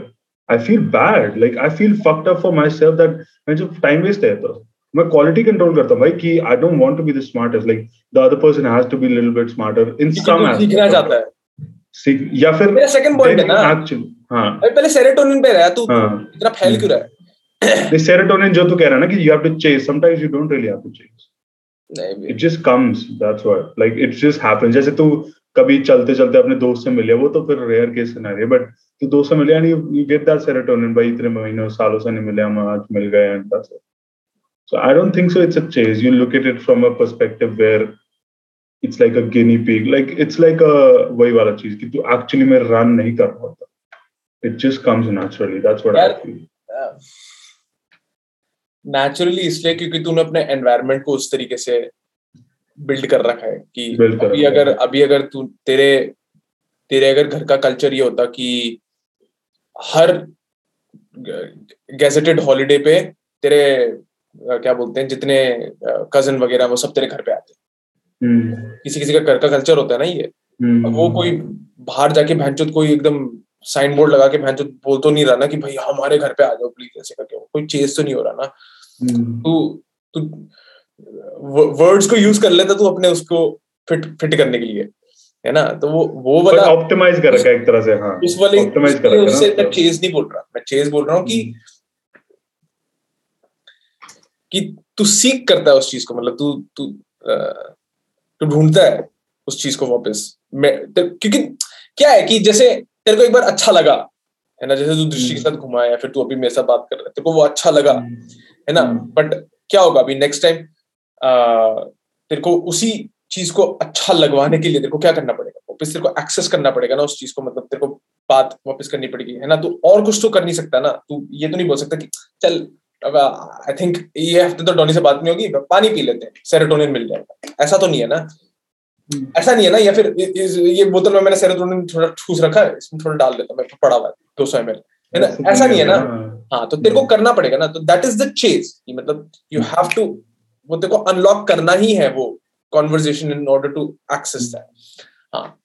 I feel bad. Like I feel fucked up for myself that मैं जो time waste है तो मैं quality control करता हूँ भाई कि I don't want to be the smartest. Like the other person has to be a little bit smarter in क्योंकि some तू aspect. सीखना चाहता है सीख या फिर मेरा सेकंड पॉइंट है ना एक्चुअली हाँ अरे पहले सेरोटोनिन पे रहा तू हाँ इतना फैल क्यों रहा है the serotonin जो तू कह रहा है ना कि you have to chase sometimes you don't really have to chase नहीं it just comes that's what like it just happens जैसे तू कभी चलते चलते अपने दोस्त से मिले वो तो फिर रेयर केस सिनेरियो बट तू दोस्त से मिले and you, you get that serotonin भाई इतने महीनों सालों से नहीं मिले हम आज मिल गए and that's it so I don't think so it's a chase you look at it from a perspective where it's like a guinea pig like it's like a वही वाला चीज़ कि तू actually में run नहीं कर होता it just comes naturally that's what I feel naturally इसलिए क्योंकि तूने अपने एनवायरमेंट को उस तरीके से बिल्ड कर रखा है कि अभी अगर अभी अगर तू तेरे तेरे अगर घर का कल्चर ये होता कि हर गैजेटेड हॉलीडे पे तेरे क्या बोलते हैं जितने कज़न वगैरह वो सब तेरे घर पे आते हैं। हम्म, किसी किसी का घर का कल्चर होता है ना ये। हम्म, वो कोई बाहर जाके भैंचोद कोई एकदम साइन बोर्ड लगा के भैंचोद बोल तो नहीं रहा ना कि भाई हमारे घर पे आ जाओ प्लीज़ ऐसे करके। कोई चेज तो नहीं हो रहा ना। तू तू वर्ड्स को यूज़ कर लेता तू अपने उसको फिट फिट करने के लिए है ना? तो वो वो वाला ऑप्टिमाइज कर रखा है एक तरह से हाँ। उस वाले optimize कर रखा है मैं चेज नहीं बोल रहा मैं चेज बोल रहा हूँ कि कि तू सीख करता है उस चीज़ को मतलब तू तू तू ढूंढता है उस चीज़ को वापस। मैं क्योंकि क्या है कि जैसे तेरे को एक बार अच्छा लगा है ना? जैसे तू दृष्टि के साथ घुमा या फिर तू अभी मेरे साथ बात कर रहा है तेरे को वो अच्छा लगा। है ना? हम्म। बट क्या होगा अभी नेक्स्ट टाइम तेरे को उसी चीज़ को अच्छा लगवाने के लिए तेरे को क्या करना पड़ेगा? वापस तेरे को एक्सेस करना पड़ेगा ना उस चीज़ को मतलब तेरे को बात वापस करनी पड़ेगी है ना? तू और कुछ तो कर नहीं सकता ना। तू ये तो नहीं बोल सकता कि चल आई थिंक ये हफ़्ते तो डॉनी से बात नहीं होगी पानी पी लेते हैं सेरोटोनिन मिल जाएगा। ऐसा तो नहीं है ना? हम्म। ऐसा नहीं है ना? या फिर ये बोतल में मैंने सेरोटोनिन थोड़ा ठूस रखा है इसमें थोड़ा डाल देता हूँ मैं पड़ा हुआ है दो सौ एम है ना? ऐसा नहीं है ना? हाँ। तो तेरे को करना पड़ेगा ना। तो दैट इज़ द चेज मतलब यू हैव टू वो तेरे को अनलॉक करना ही है वो conversation in order to access that हाँ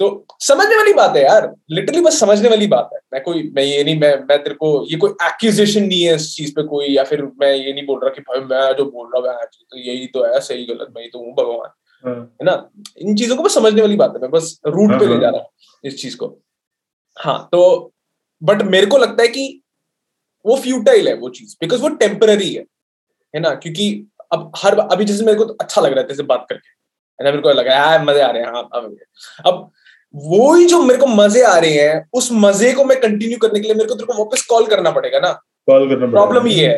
तो समझने वाली बात है यार। लिटरली बस समझने वाली बात है। मैं कोई मैं ये नहीं मैं मैं तेरे को ये कोई एक्यूजेशन नहीं है इस चीज़ पे कोई या फिर मैं ये नहीं बोल रहा कि भाई मैं जो बोल रहा हूँ तो यही तो है सही गलत मैं ही तो हूँ भगवान। हाँ, है ना? इन चीज़ों को बस समझने वाली बात है। मैं बस रूट पे हाँ, ले जा रहा हूँ इस चीज़ को। हाँ तो बट मेरे को लगता है कि वो फ्यूटाइल है वो चीज़ बिकॉज़ वो टेम्पररी है है ना? क्योंकि अब हर अभी जैसे मेरे को तो अच्छा लग रहा है तेरे से बात करके है ना? मेरे को लगा यार मज़े आ रहे हैं हाँ अब अब वो ही जो मेरे को मज़े आ रहे हैं उस मज़े को मैं कंटिन्यू करने के लिए मेरे को तेरे को वापस कॉल करना पड़ेगा ना? कॉल करना प्रॉब्लम ये है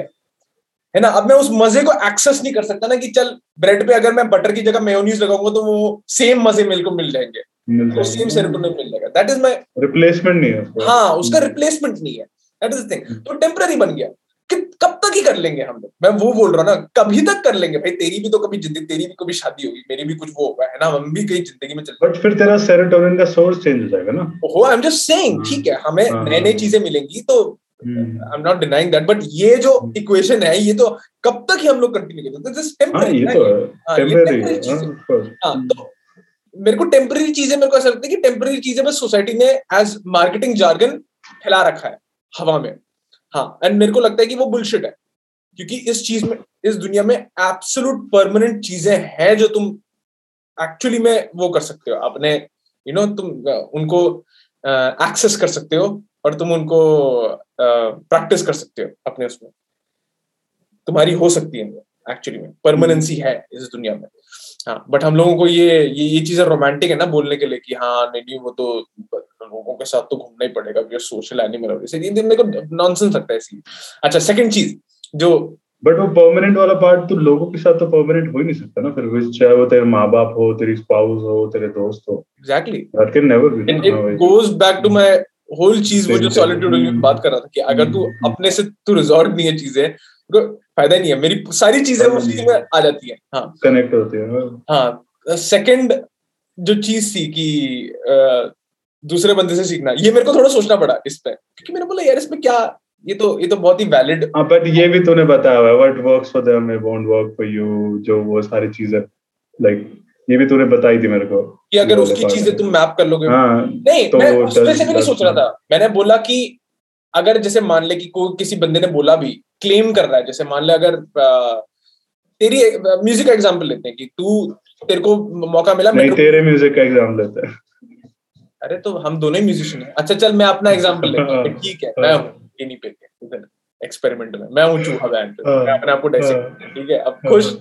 है ना? अब मैं उस मज़े को एक्सेस नहीं कर सकता ना कि चल ब्रेड पे अगर मैं बटर की जगह मेयोनीज लगाऊँगा तो वो सेम मज़े मेरे को मिल जाएँगे। तो सेम सेरोटोनिन मिल जाएगा। दैट इज़ माय रिप्लेसमेंट नहीं है हाँ उसका रिप्लेसमेंट नहीं है। दैट इज़ थिंग तो टेम्पररी बन गया। कि कब तक ही कर लेंगे हम लोग? मैं वो बोल रहा हूँ ना कभी तक कर लेंगे। भाई तेरी भी तो कभी ज़िंदगी तेरी भी कभी शादी होगी मेरी भी कुछ वो होगा है ना हम भी कहीं ज़िंदगी में चल बट फिर तेरा सेरोटोनिन का सोर्स चेंज हो जाएगा ना। हो आई एम जस्ट सेइंग हाँ, ठीक है हमें हाँ, नए हाँ। चीज़ें मिलेंगी तो I am not denying that but ये जो इक्वेशन हम्म। है ये तो कब तक ही हम लोग कंटिन्यू करते दिस टेम्पररी ये तो है। टेम्पररी हाँ तो मेरे को टेम्पररी चीज़ें मेरे को ऐसा लगता है कि टेम्पररी चीज़ें बस सोसाइटी ने एज मार्केटिंग जार्गन फैला रखा है हवा में। हाँ एंड मेरे को लगता है कि वो बुलशिट है क्योंकि इस चीज़ में इस दुनिया में एब्सोलूट परमानेंट चीज़ें हैं जो तुम एक्चुअली में वो कर सकते हो अपने यू you नो know, तुम उनको एक्सेस कर सकते हो और तुम उनको प्रैक्टिस कर सकते हो अपने उसमें। तुम्हारी हो सकती है। एक्चुअली में परमानेंसी है इस दुनिया में। हाँ बट हम लोगों को ये ये ये चीज़ें रोमांटिक है ना बोलने के लिए कि हाँ नहीं नहीं वो तो लोगों के साथ तो घूमना ही पड़ेगा सोशल एनिमल मेरे को नॉनसेंस लगता है इसी अच्छा सेकंड चीज़ जो बट वो परमानेंट वाला पार्ट तो लोगों के साथ तो परमानेंट हो ही नहीं सकता ना फिर चाहे वो तेरे माँ बाप हो तेरी स्पाउस हो तेरे दोस्त हो। Exactly that can never be it goes back to my whole चीज़ वो जो सॉलिट्यूड में बात कर रहा था कि अगर तू हम्म। अपने से तू रिजॉर्व नहीं है चीज़ें तो फ़ायदा नहीं है। मेरी सारी चीज़ें उस चीज़ में आ जाती है। हाँ। कनेक्ट होती है हाँ। सेकंड जो चीज़ थी कि दूसरे बंदे से सीखना ये मेरे को थोड़ा सोचना पड़ा इस पे क्योंकि मैंने बोला यार इसमें क्या ये तो ये तो बहुत ही वैलिड बट ये भी तूने बताया हुआ what works for them it won't work for you जो वो सारी चीज़ें लाइक ये भी तूने बताई थी मेरे को। कि अगर उसकी चीज़ें तुम मैप कर लोगे। हाँ, नहीं तो मैं उसमें से भी नहीं सोच रहा था। मैंने बोला कि अगर जैसे मान ले कि कोई किसी बंदे ने बोला भी क्लेम कर रहा है। जैसे मान ले अगर तेरी म्यूज़िक का एग्ज़ाम्पल लेते हैं कि तू तेरे को मौका मिला नहीं तेरे म्यूज़िक का एग्ज़ाम्पल लेते हैं। अरे तो हम दोनों ही म्यूजिशियन हैं। अच्छा चल मैं अपना एग्ज़ाम्पल लेता हूँ। हाँ। ठीक है मैं हूँ। नहीं पे एक्सपेरिमेंट में। मैं हूँ चूहा बैंड मैं अपने आप को ठीक है अब खुश।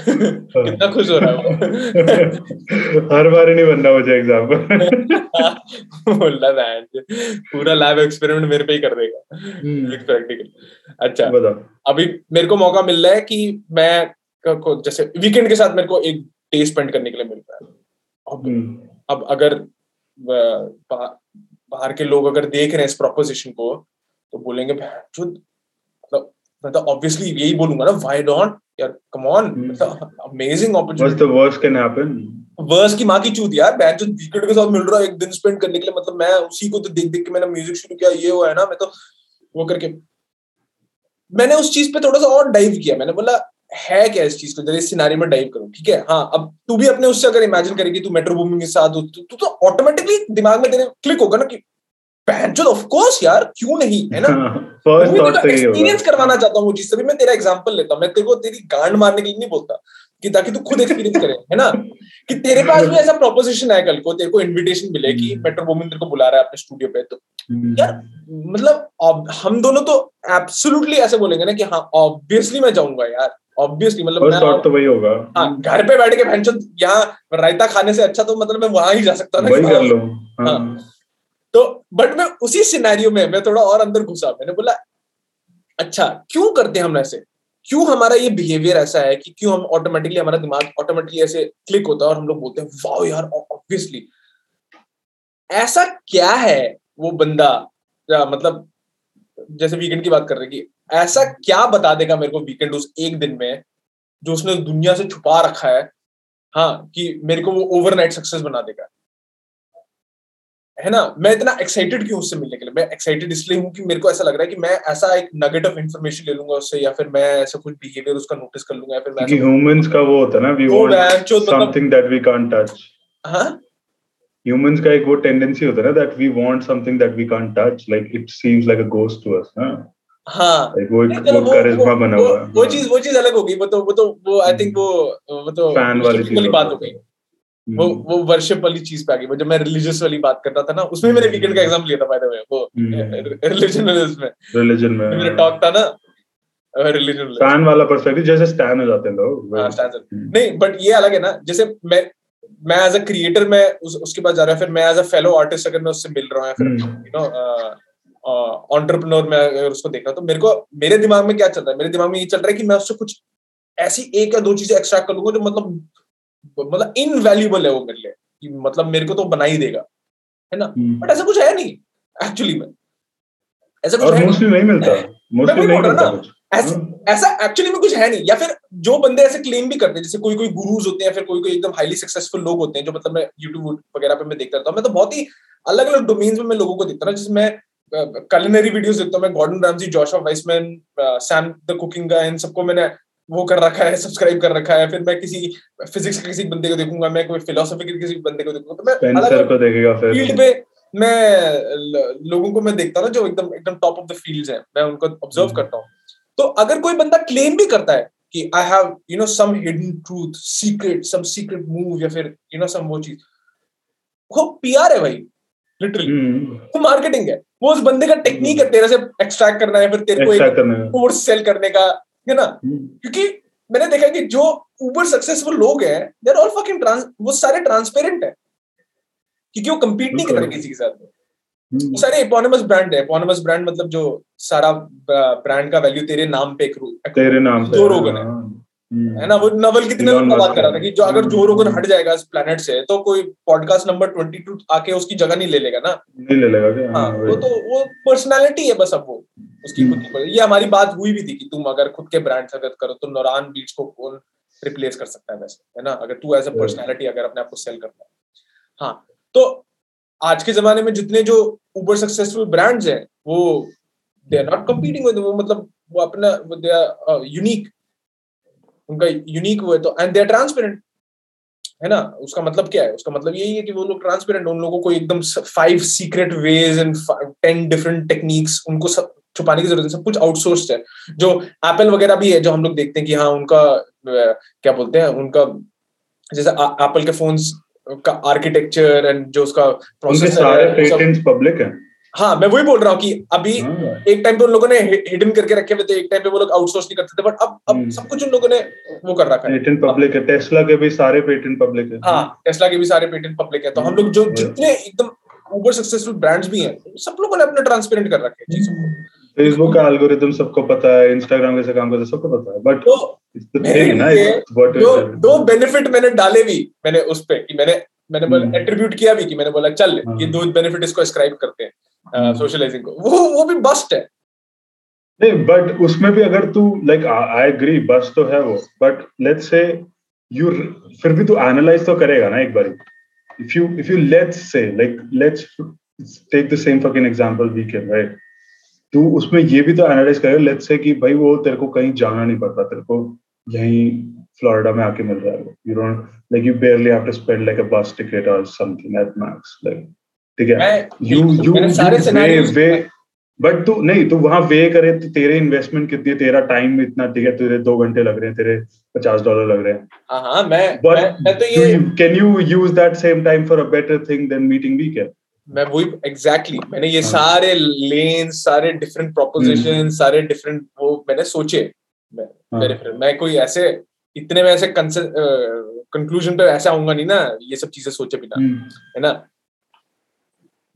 कितना खुश हो रहा है? हर बार नहीं बनना मुझे एग्ज़ाम बोलना बैंड पूरा लैब एक्सपेरिमेंट मेरे पे ही कर देगा। प्रैक्टिकल हम्म। अच्छा। अभी मेरे को मौका मिल रहा है कि मैं जैसे वीकेंड के साथ मेरे को एक डे स्पेंड करने के लिए मिल रहा है। अब हम्म। अब अगर बाहर के लोग अगर देख रहे हैं इस प्रोपोजिशन को तो बोलेंगे मतलब मैं तो ऑब्वियसली यही बोलूँगा ना व्हाई डोंट यार come on amazing opportunity the worst can happen worst की माँ की चूत यार बैच जो वीकेंड के साथ मिल रहा है एक दिन स्पेंड करने के लिए मतलब मैं उसी को तो देख देख के मैंने म्यूज़िक शुरू किया ये हुआ है ना मैं तो वो करके। मैंने उस चीज़ पे थोड़ा सा और डाइव किया मैंने बोला है क्या इस चीज़ को? जरा इस सिनारी में डाइव करूँ ठीक है? हाँ अब तू भी अपने उससे अगर इमेजिन करेगी तू मेट्रो बूमिंग के साथ तू तो ऑटोमेटिकली दिमाग में तेरे क्लिक होगा ना कि ऑफ़ कोर्स यार क्यों नहीं है ना? एक्सपीरियंस करवाना चाहता हूँ मैं तेरा एग्जांपल लेता हूँ। मैं तेरे को तेरी गांड मारने के लिए नहीं बोलता कि ताकि तू खुद एक्सपीरियंस करे है ना? कि तेरे पास भी ऐसा प्रोपोजिशन है कल को तेरे को इनविटेशन मिले कि मेट्रो वोमिन तेरे को बुला रहा है अपने स्टूडियो पे तो hmm. यार मतलब हम दोनों तो एब्सोल्युटली ऐसे बोलेंगे ना कि हाँ ऑब्वियसली मैं जाऊँगा यार ऑब्वियसली मतलब तो वही होगा। हाँ घर पे बैठ के भैंसो यहाँ रायता खाने से अच्छा तो मतलब मैं वहाँ ही जा सकता हूँ वही कर लो। हाँ। तो बट मैं उसी सिनेरियो में, मैं थोड़ा और अंदर घुसा। मैंने बोला अच्छा क्यों करते हैं हम ऐसे? क्यों हमारा ये बिहेवियर ऐसा है कि क्यों हम ऑटोमेटिकली हमारा दिमाग ऑटोमेटिकली ऐसे क्लिक होता है और हम लोग बोलते हैं, वाओ यार ऑब्वियसली ऐसा क्या है वो बंदा मतलब जैसे वीकेंड की बात कर रहे कि ऐसा क्या बता देगा मेरे को वीकेंड उस एक दिन में जो उसने दुनिया से छुपा रखा है हाँ कि मेरे को वो ओवरनाइट सक्सेस बना देगा? है ना? मैं इतना एक्साइटेड क्यों उससे मिलने के लिए? मैं एक्साइटेड इसलिए हूँ कि मेरे को ऐसा लग रहा है कि मैं ऐसा एक नगेट ऑफ़ इन्फॉर्मेशन ले लूँगा उससे या फिर मैं ऐसा कुछ बिहेवियर उसका नोटिस कर लूँगा या फिर मैं ह्यूमंस का वो होता है ना we want something that we can't touch हाँ? ह्यूमंस का एक वो टेंडेंसी होता है ना that we want something that we can't touch like it seems like a ghost to us हाँ? हाँ। वो एक वो करिश्मा बना हुआ है। वो चीज़ वो चीज़ अलग होगी वो तो वो तो वो आई थिंक वो वो तो फ़ैन वाली बात हो गई। वो हम्म। वो वर्शिप वाली चीज़ पे आ गई। वो जब मैं रिलीजियस वाली बात कर रहा था ना उसमें मैंने वीकेंड का एग्ज़ाम लिया था बाय द वे वो रिलीजन में रिलीजन में मेरा टॉक था ना रिलीजन फ़ैन वाला। पर्सपेक्टिव जैसे स्टैन हो जाते हैं लोग हाँ स्टैन नहीं बट ये अलग है ना जैसे मैं मैं एज अ क्रिएटर मैं उस, उसके पास जा रहा फिर मैं एज अ फेलो आर्टिस्ट अगर मैं उससे मिल रहा हूँ फिर यू नो ऑन्टरप्रनोर में अगर उसको देख रहा तो मेरे को मेरे दिमाग में क्या चल रहा है? मेरे दिमाग में ये चल रहा है कि मैं उससे कुछ ऐसी एक या दो चीज़ें एक्सट्रैक्ट कर लूँगा जो मतलब मतलब इनवैल्यूबल है वो मेरे लिए कि मतलब मेरे को तो बना ही देगा है ना बट हम्म। ऐसा कुछ है नहीं एक्चुअली में ऐसा कुछ है नहीं मिलता मोस्टली नहीं मिलता कुछ ऐसा हाँ। एक्चुअली में कुछ है नहीं या फिर जो बंदे ऐसे क्लेम भी करते हैं जैसे कोई कोई गुरुज होते हैं फिर कोई कोई एकदम हाईली सक्सेसफुल लोग होते हैं जो मतलब मैं यूट्यूब वगैरह पे मैं देखता रहता हूँ मैं तो बहुत ही अलग अलग डोमेन्स में मैं लोगों को देखता हूँ जिसमें कलिनरी वीडियोस देखता हूँ मैं Gordon Ramsay Joshua Weissman Sam the cooking guy इन सबको मैंने वो कर रखा है सब्सक्राइब कर रखा है फिर मैं किसी फिजिक्स के किसी बंदे को देखूँगा मैं कोई फिलोसफी के किसी बंदे को देखूँगा तो मैं को देखेगा फिर। फ़ील्ड पे मैं लोगों को मैं देखता हूँ जो एकदम एकदम टॉप ऑफ़ द फील्ड्स हैं मैं उनको ऑब्ज़र्व हम्म। करता हूँ। तो अगर कोई बंदा क्लेम भी करता है कि I have you know some hidden truth secret some secret move या फिर यू नो सम वो चीज़ वो पीआर है भाई लिटरली हम्म। वो मार्केटिंग है। वो उस बंदे का टेक्निक है तेरे से एक्सट्रैक्ट करना है फिर तेरे को एक कोर्स सेल करने का। है ना? हम्म। क्योंकि मैंने देखा कि जो ऊबर सक्सेसफुल लोग हैं देर ऑल फकिंग वो सारे ट्रांसपेरेंट है। क्योंकि वो कम्पीट नहीं कर रहे किसी के साथ हम्म। वो सारे इकोनोमस ब्रांड है। इकोनोमस ब्रांड मतलब जो सारा ब्रांड का वैल्यू तेरे नाम पे तेरे नाम पे दो रोगन है। हाँ। हम्म। है ना? वो नवल कितने में बात कर रहा था कि जो अगर जो रोगन हट जाएगा इस प्लेनेट से तो कोई पॉडकास्ट नंबर ट्वेंटी टू आके उसकी जगह नहीं ले लेगा ना? नहीं ले लेगा क्या? हाँ, हाँ वो तो वो पर्सनालिटी है बस अब वो उसकी खुद की ये हमारी बात हुई भी थी कि तुम अगर खुद के ब्रांड से अगर करो तो नौरान बीच को कौन रिप्लेस कर सकता है वैसे है ना? अगर तू एज अ पर्सनैलिटी अगर अपने आप को सेल करता है। हाँ तो आज के जमाने में जितने जो ऊबर सक्सेसफुल ब्रांड्स हैं वो they are not competing with वो मतलब वो अपना दे आर यूनिक उनका यूनिक वो है तो एंड दे आर ट्रांसपेरेंट है ना? उसका मतलब क्या है? उसका मतलब यही है कि वो लोग ट्रांसपेरेंट उन लोगों को एकदम five secret ways and ten different techniques उनको सब छुपाने की ज़रूरत है सब कुछ आउटसोर्स्ड है। जो एप्पल वगैरह भी है जो हम लोग देखते हैं कि हाँ उनका क्या बोलते हैं उनका जैसे एप्पल के फोन्स का आर्किटेक्चर एंड जो उसका प्रोसेसर सारे पेटेंट्स पब्लिक है। हाँ मैं वही बोल रहा हूँ कि अभी हाँ। एक टाइम पे उन लोगों ने हिडन करके रखे हुए थे एक टाइम पे वो लोग आउटसोर्स नहीं करते थे बट अब अब हम्म। सब कुछ उन लोगों ने वो कर रखा है पेटेंट पब्लिक है टेस्ला के भी सारे पेटेंट पब्लिक है हाँ टेस्ला के भी सारे पेटेंट पब्लिक है तो हम लोग जो हाँ। जितने एकदम ऊबर सक्सेसफुल ब्रांड्स भी हैं सब लोगों ने अपने ट्रांसपेरेंट कर रखे हैं चीज़ों को फेसबुक का एल्गोरिथम सबको पता है इंस्टाग्राम कैसे काम करता है सबको पता है बट तो दो बेनिफिट मैंने डाले भी मैंने उस पे कि मैंने मैंने बोला एट्रीब्यूट हम्म। किया भी कि मैंने बोला चल हाँ। ये दो बेनिफिट इसको अस्क्राइब करते हैं सोशलाइजिंग हम्म। को। वो वो भी बस्ट है। नहीं बट उसमें भी अगर तू लाइक आई एग्री बस तो है वो। बट लेट्स से यू फिर भी तू एनालाइज तो करेगा ना एक बार। If you if you let's say like let's take the same fucking example weekend right तू उसमें ये भी तो एनालाइज करेगा लेट्स से कि भाई वो तेरे को कहीं जाना नहीं पड़ता, तेरे को यहीं फ्लोरिडा में आके मिल रहा है you don't like you barely have to spend like a bus ticket और समथिंग एट मैक्स लाइक ठीक है? You you way way but तू नहीं तू वहाँ वे करे तो तेरे इन्वेस्टमेंट कितनी है? तेरा टाइम इतना ठीक है? तेरे दो घंटे लग रहे हैं तेरे पचास डॉलर लग रहे हैं। हाँ हाँ मैं बट मैं तो ये can you use that same time for a better thing than meeting weekend मैं वही एग्जैक्टली exactly, मैंने ये हाँ. सारे लेन सारे डिफरेंट प्रोपोजिशन हम्म। सारे डिफरेंट वो मैंने सोचे। मैं, हाँ. मेरे फ्रेंड मैं कोई ऐसे इतने में ऐसे कंक्लूजन पे ऐसे आऊँगा नहीं ना ये सब चीज़ें सोचे बिना हम्म। है ना?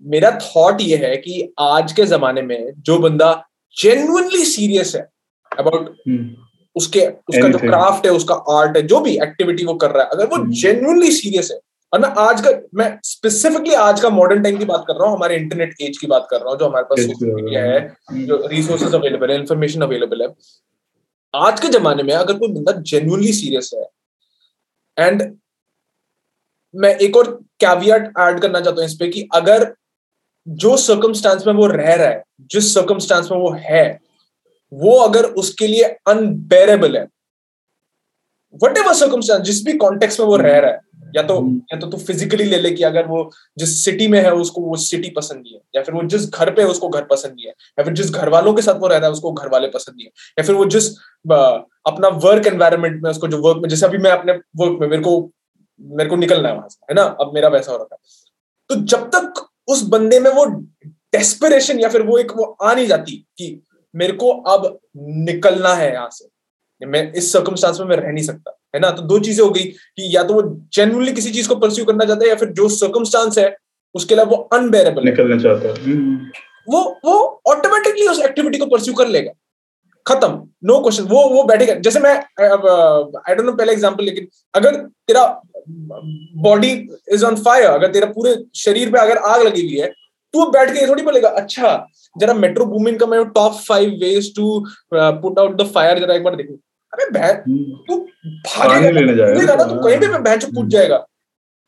मेरा थॉट ये है कि आज के जमाने में जो बंदा जेन्युइनली सीरियस है अबाउट हम्म। उसके उसका जो क्राफ्ट है उसका आर्ट है जो भी एक्टिविटी वो कर रहा है अगर वो जेन्युइनली सीरियस है और मैं आज का मैं स्पेसिफिकली आज का मॉडर्न टाइम की बात कर रहा हूँ हमारे इंटरनेट एज की बात कर रहा हूँ जो हमारे पास सोशल मीडिया है जो रिसोर्सेज अवेलेबल है इन्फॉर्मेशन अवेलेबल है आज के जमाने में अगर कोई बंदा जेन्युइनली सीरियस है एंड मैं एक और कैवियट ऐड करना चाहता हूँ इस पे कि अगर जो सर्कमस्टांस में वो रह रहा है जिस सर्कमस्टांस में वो है वो अगर उसके लिए अनबेरेबल है वट एवर सर्कमस्टांस जिस भी कॉन्टेक्स्ट में वो रह रहा है या तो हम्म। या तो तू फिजिकली ले ले कि अगर वो जिस सिटी में है उसको वो सिटी पसंद नहीं है या फिर वो जिस घर पे है उसको घर पसंद नहीं है या फिर जिस घर वालों के साथ वो रहता है उसको घर वाले पसंद नहीं है या फिर वो जिस अपना वर्क एनवायरमेंट में उसको जो वर्क में जैसे अभी मैं अपने वर्क में मेरे को मेरे को निकलना है वहाँ से है ना अब मेरा वैसा हो रहा है तो जब तक उस बंदे में वो डेस्परेशन या फिर वो एक वो आ नहीं जाती कि मेरे को अब निकलना है यहाँ से। मैं इस सर्कमस्टांस में मैं रह नहीं सकता है ना? तो दो चीज़ें हो गई कि या तो वो जेनुअनली किसी चीज़ को परस्यू करना चाहता है या फिर जो सर्कमस्टांस है उसके लिए वो अनबेरेबल निकलना चाहता है। वो वो ऑटोमेटिकली उस एक्टिविटी को परस्यू कर लेगा। खत्म नो क्वेश्चन वो वो बैठेगा जैसे मैं आई डोंट नो पहले एग्जांपल लेकिन अगर तेरा बॉडी इज़ ऑन फायर अगर तेरा पूरे शरीर पे अगर आग लगी हुई है तू बैठ के थोड़ी बोलेगा अच्छा जरा मेट्रो बूमिंग का मैं top five ways to put out the fire जरा एक बार देखू. अरे बहन हम्म। तू भागेगा ना तू कहीं भी बहन चुप कूद जाएगा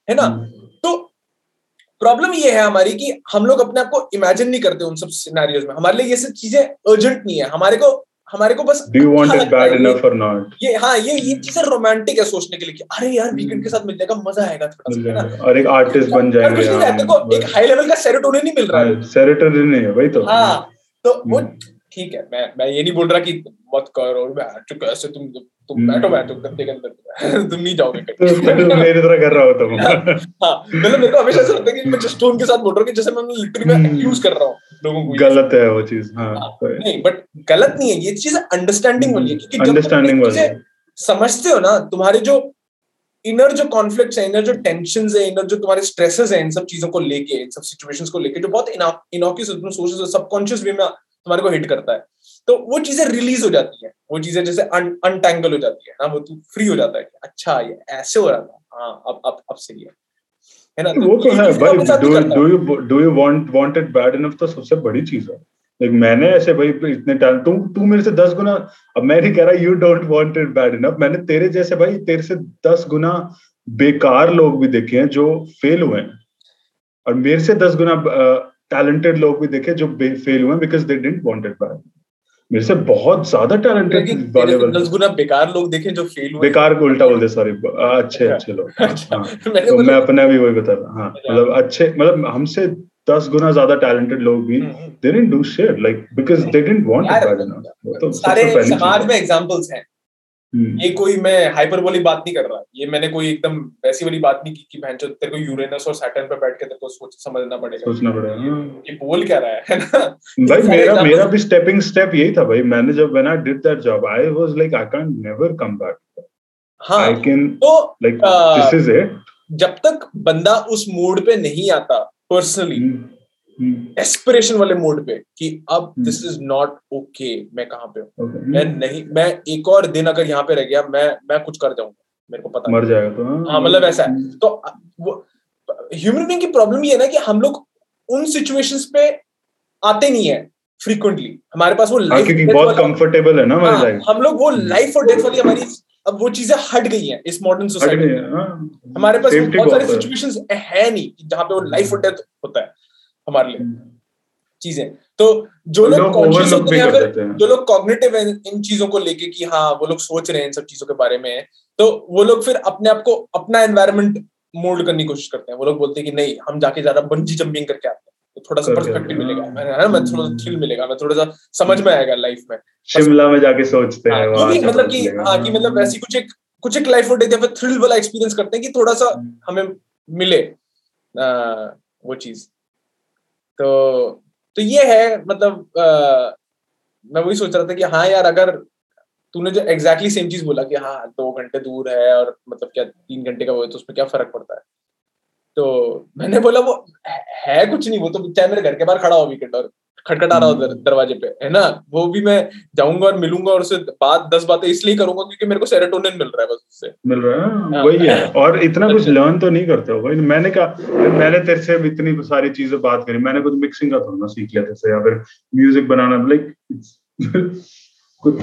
है ना? हम्म। तो प्रॉब्लम ये है हमारी कि हम लोग अपने आप को इमेजिन नहीं करते उन सब सिनेरियोज में। हमारे लिए ये सब चीज़ें अर्जेंट नहीं है। हमारे को हमारे को बस डू यू वांट अच्छा इट है बैड इनफ और नॉट ये हाँ ये ये चीज़ें रोमांटिक है सोचने के लिए कि अरे यार वीकेंड के साथ मिलने का मज़ा आएगा थोड़ा सा और एक आर्टिस्ट बन जाएँगे कुछ नहीं रहता को एक हाई लेवल का सेरोटोनिन नहीं मिल रहा है। सेरोटोनिन नहीं है वही तो। हाँ तो वो हम्म। ठीक है मैं मैं ये नहीं बोल रहा कि मत कर और मैं चुप ऐसे तुम तुम हम्म। बैठो बैठो गद्दे के अंदर। तुम नहीं जाओगे कहीं। तो मेरी तरह कर रहा हो। तुम हाँ मतलब मेरे को हमेशा ऐसा लगता है कि मैं जस्ट टोन के साथ बोल रहा हूँ कि जैसे मैं लिटरली मैं। एक्यूज कर रहा हूँ। लोगों को गलत है वो चीज़ हाँ नहीं बट गलत नहीं है ये चीज़ अंडरस्टैंडिंग वाली है क्योंकि अंडरस्टैंडिंग वाली समझते हो ना तुम्हारे जो इनर जो कॉन्फ्लिक्ट्स है इनर जो टेंशन है इनर जो तुम्हारे स्ट्रेसेस है इन सब चीज़ों को लेके इन सब सिचुएशंस को लेके जो बहुत इनॉक्यूस तुम सोच सबकॉन्शियस वे में तुम्हारे को हिट करता है तो वो चीज़ें रिलीज़ हो जाती है वो चीज़ें जैसे अनटैंगल हो जाती है ना वो तू फ्री हो जाता है अच्छा ये ऐसे हो रहा था हाँ अब अब अब सही है। है ना? वो तो है भाई अपने साथ भी डू करता। Do you do you want want it bad enough तो सबसे बड़ी चीज़ है। लाइक मैंने ऐसे भाई इतने तू तू मेरे से दस गुना अब मैं नहीं कह रहा you don't want it bad enough मैंने तेरे जैसे भाई तेरे से दस गुना बेकार लोग भी देखे हैं जो फेल हुए हैं। और मेरे से दस गुना टैलेंटेड लोग भी देखे जो फेल हुए हैं because they didn't want it bad मेरे से बहुत ज़्यादा टैलेंटेड तेरे दस गुना बेकार लोग देखे जो फेल हुए बेकार को उल्टा बोल दे सॉरी अच्छे अच्छा। अच्छे लोग अच्छा हाँ। तो मैं अपने भी वही बता रहा हाँ अच्छा। मतलब अच्छे मतलब हमसे दस गुना ज़्यादा टैलेंटेड लोग भी। They didn't do share like because they didn't want to तो सारे समाज में एग्जांपल्स हैं ये कोई मैं हाइपरबोलिक बात नहीं कर रहा। ये मैंने कोई एकदम वैसी वाली बात नहीं की कि बहन तेरे को यूरेनस और सैटर्न पे बैठ के तेरे को सोच समझना पड़ेगा। सोचना पड़ेगा हाँ। ये बोल क्या रहा है ना? भाई मेरा मेरा भी स्टेपिंग स्टेप यही था भाई। मैंने जब when I did that job I was like I can never come back हाँ आई कैन तो लाइक दिस इज़ इट जब तक बंदा उस मूड पे नहीं आता पर्सनली एस्पिरेशन वाले मोड पे कि अब हम्म। दिस इज़ नॉट ओके मैं कहाँ पे हूँ okay. मैं नहीं मैं एक और दिन अगर यहाँ पे रह गया मैं मैं कुछ कर जाऊँगा मेरे को पता मर जाएगा तो हाँ, मतलब ऐसा है। तो वो ह्यूमन बीइंग की प्रॉब्लम ये है ना कि हम लोग उन सिचुएशंस पे आते नहीं है फ्रीक्वेंटली हमारे पास वो हाँ, लाइफ बहुत कंफर्टेबल है ना हमारी लाइफ हम लोग वो लाइफ और डेथ वाली हमारी अब वो चीज़ें हट गई हैं इस मॉडर्न सोसाइटी में हाँ। हमारे पास बहुत सारे है। सिचुएशंस है नहीं कि जहाँ पे वो लाइफ और डेथ होता है हमारे लिए। हम्म। चीज़ें। तो जो लोग कॉन्शियस होते हैं हैं। जो लोग कॉग्निटिव है इन चीज़ों को लेके कि हाँ वो लोग सोच रहे हैं इन सब चीज़ों के बारे में तो वो लोग फिर अपने आप को अपना एनवायरमेंट मोल्ड करने की कोशिश करते हैं। वो लोग बोलते हैं कि नहीं हम जाके ज़्यादा बंजी जंपिंग करके आते हैं। तो थोड़ा सा पर्सपेक्टिव मिलेगा हाँ। है। ना मैं थोड़ा सा थ्रिल मिलेगा मैं थोड़ा सा समझ में आएगा लाइफ में। शिमला में जाके सोचते हाँ, हैं मतलब कि हाँ कि मतलब ऐसी कुछ एक कुछ एक लाइफ डेथ या फिर थ्रिल वाला एक्सपीरियंस करते हैं कि थोड़ा सा हमें मिले वो चीज़। तो तो ये है मतलब आ, मैं वही सोच रहा था कि हाँ यार अगर तूने जो एग्जैक्टली सेम चीज़ बोला कि हाँ दो घंटे दूर है और मतलब क्या तीन घंटे का वो है तो उसमें क्या फ़र्क पड़ता है? तो मैंने बोला वो है- कुछ नहीं वो तो चाहे मेरे घर के बाहर खड़ा हो वीकेंड और खटखटा रहा हो दरवाजे पे है ना? वो भी मैं जाऊँगा और मिलूँगा और उससे बात दस बातें इसलिए करूँगा क्योंकि मेरे को सेरोटोनिन मिल रहा है बस उससे। मिल रहा है हाँ। वही है। और इतना कुछ अच्छा। लर्न तो नहीं करते हो भाई। मैंने कहा मैंने तेरे से इतनी सारी चीज़ें बात करी। मैंने कुछ मिक्सिंग का थोड़ा सीख लिया तेरे से या फिर म्यूज़िक बनाना लाइक कुछ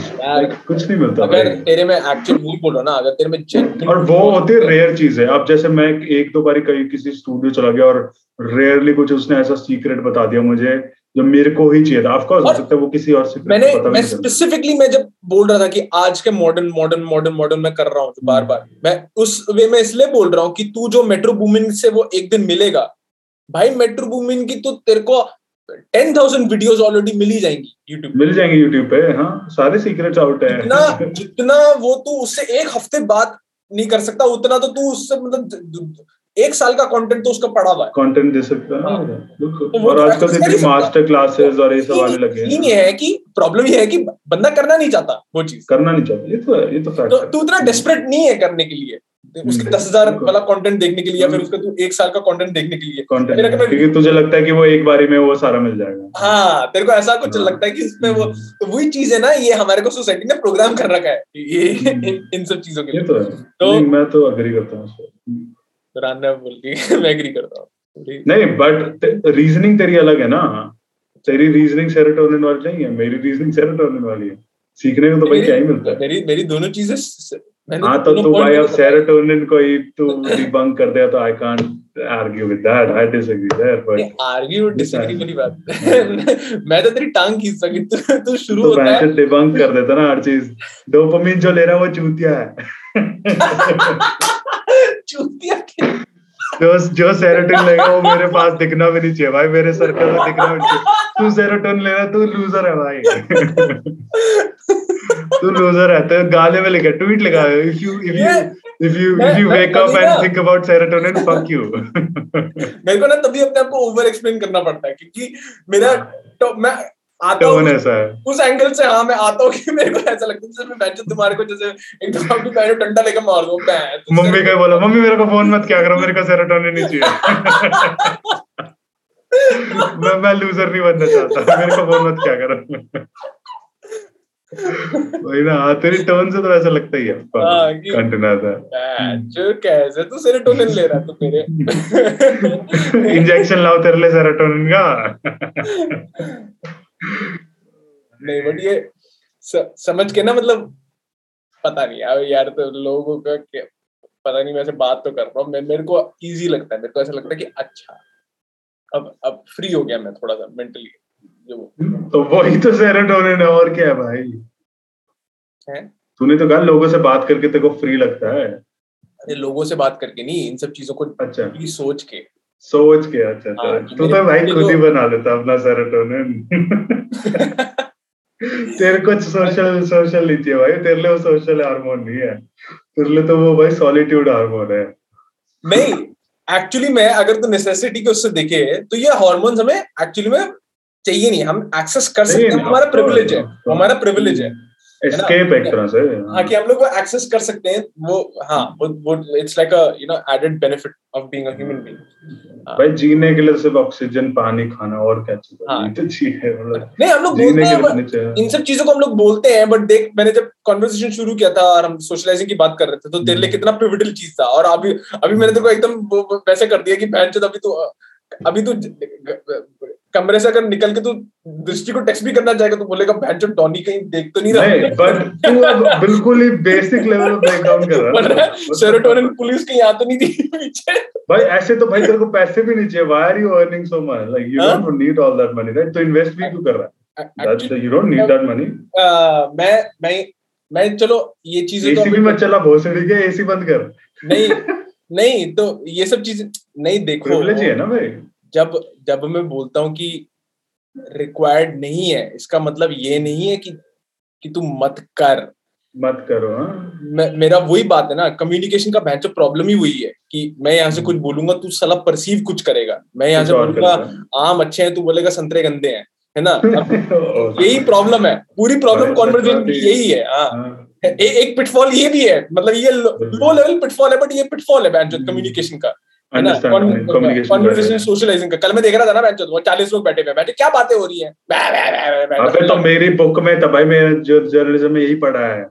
कुछ नहीं मिलता अगर तेरे में एक्चुअल बोलो ना अगर तेरे में और वो होती है रेयर चीज़। है अब जैसे मैं एक दो बारी कहीं किसी स्टूडियो चला गया और रेयरली कुछ उसने ऐसा सीक्रेट बता दिया मुझे जो मेरे को ही चाहिए था। ऑफकोर्स हो सकता है वो किसी और secret मैंने मैं स्पेसिफिकली मैं जब बोल रहा था कि आज के मॉडर्न मॉडर्न मॉडर्न मॉडर्न मैं कर रहा हूँ बार बार। मैं उस वे में इसलिए बोल रहा हूँ कि तू जो मेट्रो बूमिन से वो एक दिन मिलेगा भाई मेट्रो बूमिन की तो तेरे को टेन थाउज़ेंड वीडियोज़ ऑलरेडी मिल ही जाएँगी यूट्यूब मिल जाएँगे यूट्यूब पे हाँ सारे सीक्रेट्स आउट है। जितना जितना वो तू उससे एक हफ़्ते बात नहीं कर सकता उतना तो तू उससे मतलब एक साल का कंटेंट तो उसका पड़ा हुआ है। कंटेंट दे सकता है। बिल्कुल। तो और तो आजकल तो इतनी मास्टर क्लासेस और ये सब आने लगे हैं। ये है कि प्रॉब्लम ये है कि बंदा करना नहीं चाहता वो चीज़। करना नहीं चाहते ये तो है ये तो फैक्ट तो तू इतना डेस्परेट नहीं है करने के लिए। उसके दस हज़ार वाला कंटेंट देखने के लिए या फिर उसका तू एक साल का कंटेंट देखने के लिए। कहना- क्योंकि तुझे लगता है कि वो एक बारी में वो सारा मिल जाएगा। हाँ तेरे को ऐसा कुछ हाँ। लगता है कि इसमें वो हम्म, तो वही चीज़ है ना ये हमारे को सोसाइटी ने प्रोग्राम कर रखा है। ये हम्म। इन, इन सब चीज़ों के लिए। तो तो- मैं तो अग्री करता हूँ उसको। तो बोल के मैं एग्री करता हूँ। नहीं बट रीजनिंग तेरी अलग है ना। तेरी रीजनिंग सेरोटोनिन वाली नहीं है मेरी रीजनिंग सेरोटोनिन वाली है। सीखने को तो भाई क्या ही मिलता है। मेरी मेरी दोनों चीज़ें हाँ तो तू भाई अब सेरोटोनिन को ही तू डिबंक कर दे तो I can't argue with that I disagree there but argue disagree वाली बात। मैं तो तेरी टांग खींच सकी तू तू शुरू तो होता है। डिबंक कर देता ना हर चीज़। डोपामिन जो ले रहा है वो चूतिया है। चूतिया जो जो सेरोटोनिन लेगा वो मेरे पास दिखना भी नहीं चाहिए भाई मेरे सर्कल में दिखना भी नहीं चाहिए। तू सेरोटोनिन ले रहा तू लूजर है भाई। तू लूजर है तो गाले में लिखा ट्वीट लिखा if you if you if you if you wake up and think about serotonin fuck you. मेरे को ना तभी अपने आप को ओवर एक्सप्लेन करना पड़ता है क्योंकि मेरा तो मैं आता हूँ। ऐसा है? उस एंगल से हाँ मैं आता हूँ कि मेरे को ऐसा लगता है जैसे मैं तुम्हारे को जैसे मैंने डंडा लेकर मार दूँ मैं मम्मी का बोला मम्मी मेरे को फ़ोन मत क्या करो मेरे को सेरोटोनिन नहीं चाहिए. मैं मैं लूजर नहीं बनना चाहता मेरे को फ़ोन मत क्या करो। वही ना तेरी टोन से तो ऐसा लगता ही है। कंटेनर था। जो कैसे तू सेरोटोनिन ले रहा तू मेरे। इंजेक्शन लाओ तेरे लिए सेरोटोनिन का। नहीं बट ये स, समझ के ना मतलब पता नहीं यार यार तो लोगों का पता नहीं वैसे बात तो कर रहा हूँ मेरे को इजी लगता है मेरे को ऐसा लगता है कि अच्छा अब अब फ्री हो गया मैं थोड़ा सा मेंटली जो तो वही तो सेरोटोनिन है और क्या है भाई? है? तूने तो कहा लोगों से बात करके तेरे को फ्री लगता है। अरे लोगों से बात करके नहीं इन सब चीज़ों को अच्छा। सोच के। सोच के अच्छा अच्छा हाँ, तू तो भाई खुद ही बना लेता अपना सेरोटोनिन तेरे को सोशल सोशल नहीं चाहिए भाई। तेरे लिए वो सोशल हार्मोन नहीं है। तेरे लिए तो वो भाई सॉलिट्यूड हार्मोन है। नहीं एक्चुअली में अगर तो नेसेसिटी के उससे देखे तो ये हार्मोन्स हमें एक्चुअली में चाहिए नहीं। हम एक्सेस कर सकते हैं। हमारा प्रिविलेज है। हमारा प्रिविलेज है। एस्केप एक तरह से हाँ। कि हम लोग वो एक्सेस कर सकते हैं वो हाँ वो वो it's like a you know added benefit of being a human being भाई जीने के लिए सिर्फ़ ऑक्सीजन पानी खाना और क्या चाहिए? हाँ, तो चाहिए मतलब नहीं हम लोग बोलते हैं इन सब चीज़ों को हम लोग बोलते हैं बट देख मैंने जब कॉन्वर्सेशन शुरू किया था और हम सोशलाइजिंग की बात कर रहे थे तो तेरे लिए कितना पिविटल चीज़ था। और अभी अभी मैंने तेरे को एकदम वैसे कर दिया कि बहन अभी तो अभी तो कमरे से अगर निकल के तू दृष्टि को टेक्स्ट भी करना चाहेगा तो बोलेगा बहन जो डॉनी कहीं देख तो नहीं रहा। बट तू अब बिल्कुल ही बेसिक लेवल पे ब्रेक डाउन कर रहा है। सेरोटोनिन पुलिस कहीं आ तो नहीं थी पीछे। भाई ऐसे तो भाई तेरे को पैसे भी नहीं चाहिए। Why are you earning so much like you don't need all that money right तो इन्वेस्ट भी क्यों कर रहा है? You don't need that money मैं मैं मैं चलो ये चीज़ें तो एसी भी मत चला भोसड़ी के एसी बंद कर। नहीं नहीं तो ये सब चीज़ें नहीं देखो प्रिविलेज है ना भाई। जब जब मैं बोलता हूँ कि रिक्वायर्ड नहीं है इसका मतलब ये नहीं है कि कि तू मत कर। मत करो हाँ? मेरा वही बात है ना कम्युनिकेशन का बहन प्रॉब्लम ही वही है कि मैं यहाँ से कुछ बोलूँगा तू सला परसीव कुछ करेगा। मैं यहाँ से बोलूँगा आम अच्छे हैं तू बोलेगा संतरे गंदे हैं। है ना? यही प्रॉब्लम है पूरी प्रॉब्लम कॉन्वर्जेशन यही है हाँ, हाँ। एक पिटफॉल ये भी है मतलब ये लो लेवल पिटफॉल है बट ये पिटफॉल है कम्युनिकेशन का। सोशलाइजिंग कल मैं देख रहा था ना मैं वो चालीस लोग बैठे हुए बैठे क्या बातें हो रही है? तो मेरी बुक में भाई मैं जो जर्नलिज्म में यही पढ़ा है।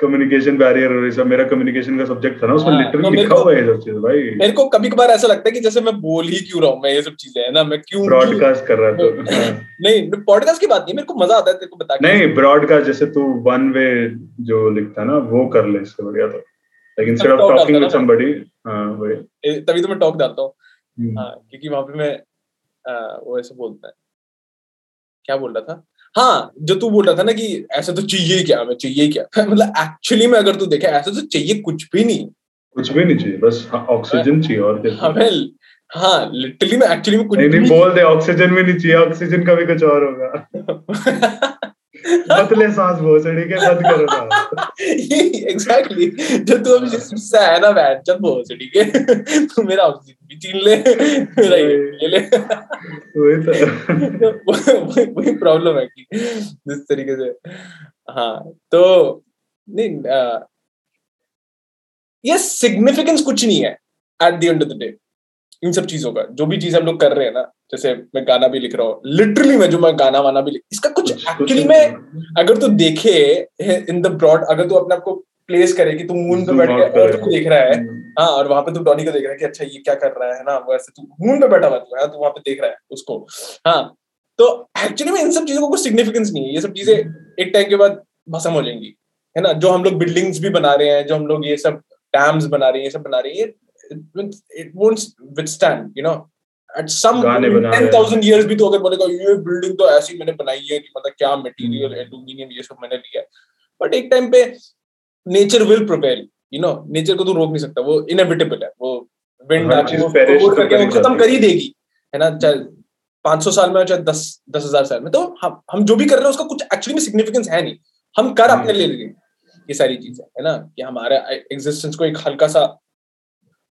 कम्युनिकेशन बैरियर और सब मेरा कम्युनिकेशन का सब्जेक्ट था ना उसमें लिटरली हाँ, तो लिखा हुआ है सब चीज़ भाई। मेरे को कभी कभार ऐसा लगता है कि जैसे मैं बोल ही क्यों रहा हूँ मैं ये सब चीज़ें है ना? मैं क्यों ब्रॉडकास्ट कर रहा था नहीं पॉडकास्ट की बात नहीं मेरे को मज़ा आता है तेरे को बता नहीं ब्रॉडकास्ट जैसे तू वन वे जो लिखता है ना वो कर ले इससे बढ़िया तो। Like instead of talking with somebody हाँ तभी तो मैं टॉक डालता हूँ। हम्म। हाँ क्योंकि वहाँ पे मैं वो ऐसे बोलता है। क्या बोल रहा था? हाँ जो तू बोल रहा था ना कि ऐसा तो चाहिए क्या? मैं चाहिए क्या? मतलब एक्चुअली में अगर तू देखे ऐसा तो चाहिए कुछ भी नहीं। कुछ भी नहीं चाहिए बस ऑक्सीजन हाँ, चाहिए और क्या? हमें हाँ लिटरली में एक्चुअली में कुछ नहीं, नहीं बोल दे ऑक्सीजन में नहीं चाहिए ऑक्सीजन का भी कुछ और होगा। पतले सांस भोसड़ी के बंद करो ना। एग्जैक्टली जो तू अभी जिससे है ना बैठ जब भोसड़ी के। तू मेरा ऑक्सीजन भी छीन ले मेरा ये ले वही तो। वही प्रॉब्लम है कि जिस तरीके से। हाँ तो नहीं ये सिग्निफिकेंस कुछ नहीं है at the end of the day इन सब चीज़ों का जो भी चीज़ हम लोग कर रहे हैं ना जैसे मैं गाना भी लिख रहा हूँ लिटरली मैं जो मैं गाना वाना भी लिख इसका कुछ एक्चुअली में अगर तू देखे इन द ब्रॉड अगर तू अपने आप को प्लेस करे कि तू मून पे बैठ के अर्थ को देख रहा है हम्म। हाँ और वहाँ पे तू डॉनी को देख रहा है कि अच्छा ये क्या कर रहा है ना वैसे तू मून पे बैठा हुआ तू है तो वहाँ पे देख रहा है उसको हाँ तो एक्चुअली में इन सब चीज़ों को कुछ सिग्निफिकेंस नहीं है ये सब चीज़ें एक टाइम के बाद भसम हो जाएँगी है ना जो हम लोग बिल्डिंग्स भी बना रहे हैं जो हम लोग ये सब डैम्स बना रहे हैं ये सब बना रहे हैं it won't withstand you know at some 10000 years भी तो अगर बोलेगा ये बिल्डिंग तो ऐसी मैंने बनाई है कि मतलब क्या मटेरियल एल्यूमिनियम ये सब मैंने लिया है. बट एक टाइम पे nature will prepare you know nature को तो रोक नहीं सकता वो इनएविटेबल है। वो विंड आके वो करके वो खत्म कर ही। देगी है ना? चाहे पाँच सौ साल में चाहे दस दस हज़ार साल में। तो हम हम जो भी कर रहे हैं उसका कुछ एक्चुअली में सिग्निफिकेंस है नहीं। हम कर अपने ले रहे ये सारी चीज़ें है ना? कि हमारे एग्जिस्टेंस को एक हल्का सा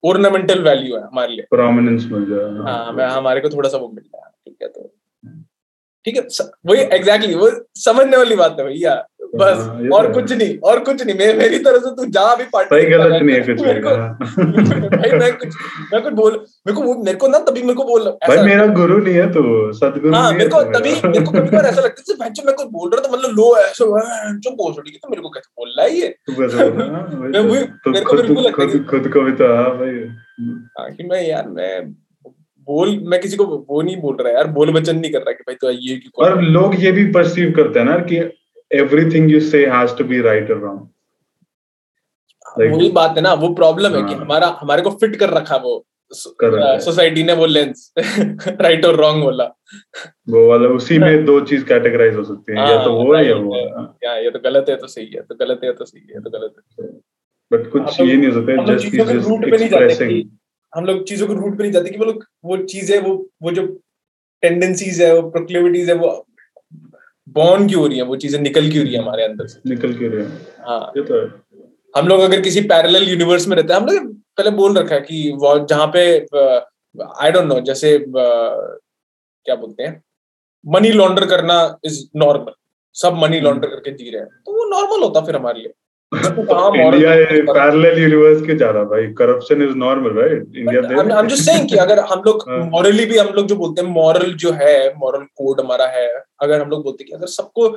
ओर्नामेंटल वैल्यू है हमारे लिए। प्रोमिनेंस मिल जाए। हाँ हमारे को थोड़ा सा वो मिल रहा है ठीक है तो। ठीक है वही एग्जैक्टली वो समझने वाली बात है भैया बस हाँ, और तो कुछ नहीं और कुछ नहीं मैं मेरी तरफ़ से तू जहाँ भी पार्टी सही गलत नहीं है कुछ मेरे को हाँ। भाई मैं कुछ मैं कुछ बोल मेरे को मेरे को ना तभी मेरे को बोल भाई मेरा गुरु नहीं है तो सदगुरु हाँ मेरे को तभी मेरे को कभी बार ऐसा लगता है भाई जो मैं कुछ बोल रहा था मतलब लो ऐसे जो बोल रही है तो मेरे को कैसे बोल रहा है? ये मैं वही तो मेरे को बिल्कुल लगता है खुद को भी तो हाँ भाई। हाँ कि मैं यार मैं बोल मैं किसी को वो नहीं बोल रहा यार बोल वचन नहीं कर रहा कि भाई तो ये कि और लोग ये भी परसीव करते हैं ना कि everything you say has to be right or wrong. Like, वही बात है ना वो प्रॉब्लम है कि हाँ। हमारा हमारे को फिट कर रखा वो सोसाइटी ने वो लेंस राइट और रॉन्ग बोला। वो वाला उसी में दो चीज़ कैटेगराइज हो सकती है। या तो वो है या वो। या ये तो गलत है तो सही है तो गलत है तो सही है तो गलत है। बट कुछ ये नहीं हो सकता जस्ट रूट पे नहीं जाते हम लोग चीज़ों को रूट पे नहीं जाते कि वो लोग वो चीज़ें वो वो जो टेंडेंसीज है वो प्रोक्लेविटीज है वो बॉर्न क्यों हो रही है वो चीज़ें निकल क्यों रही है हमारे अंदर से। निकल क्यों रही है। हाँ। ये तो है। हम लोग अगर किसी पैरेलल यूनिवर्स में रहते हैं हम लोग पहले बोल रखा है कि वो जहाँ पे आई डोंट नो जैसे क्या बोलते हैं मनी लॉन्डर करना इज़ नॉर्मल सब मनी लॉन्डर करके जी रहे हैं। तो वो नॉर्मल होता फिर हमारे लिए। इंडिया पैरेलल यूनिवर्स के जा रहा भाई। Corruption is normal right India I am just saying कि अगर हम लोग मॉरली हाँ। भी हम लोग जो बोलते हैं मॉरल जो है मॉरल कोड हमारा है अगर हम लोग बोलते हैं कि अगर सबको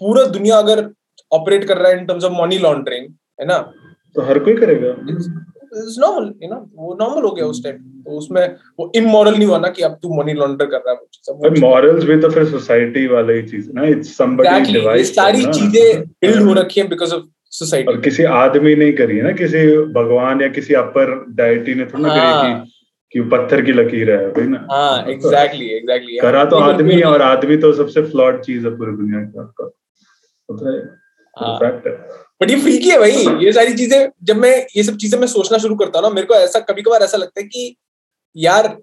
पूरा दुनिया अगर ऑपरेट कर रहा है in terms of money laundering है ना? तो हर कोई करेगा। नॉर्मल यू नो वो नॉर्मल हो गया उस टाइम तो उसमें वो इमोरल नहीं हुआ ना कि अब तू मनी लॉन्डर कर रहा है वो मॉरल्स भी तो फिर सोसाइटी वाला ही चीज़ ना। इट्स समबडी डिवाइस सारी चीज़ें बिल्ड हो रखी हैं बिकॉज़ ऑफ़ सोसाइटी और किसी आदमी नहीं करी है ना किसी भगवान या किसी अपर डायटी ने थोड़ा हाँ. करी कि कि पत्थर की लकीर है भाई ना? हाँ एग्जैक्टली एग्जैक्टली करा तो आदमी और आदमी तो सबसे फ्लॉड चीज़ है पूरी दुनिया की आपका। पता है बट हाँ। ये फ्रीकी है भाई ये सारी चीज़ें जब मैं ये सब चीज़ें मैं सोचना शुरू करता हूँ ना मेरे को ऐसा कभी कभार ऐसा लगता है कि यार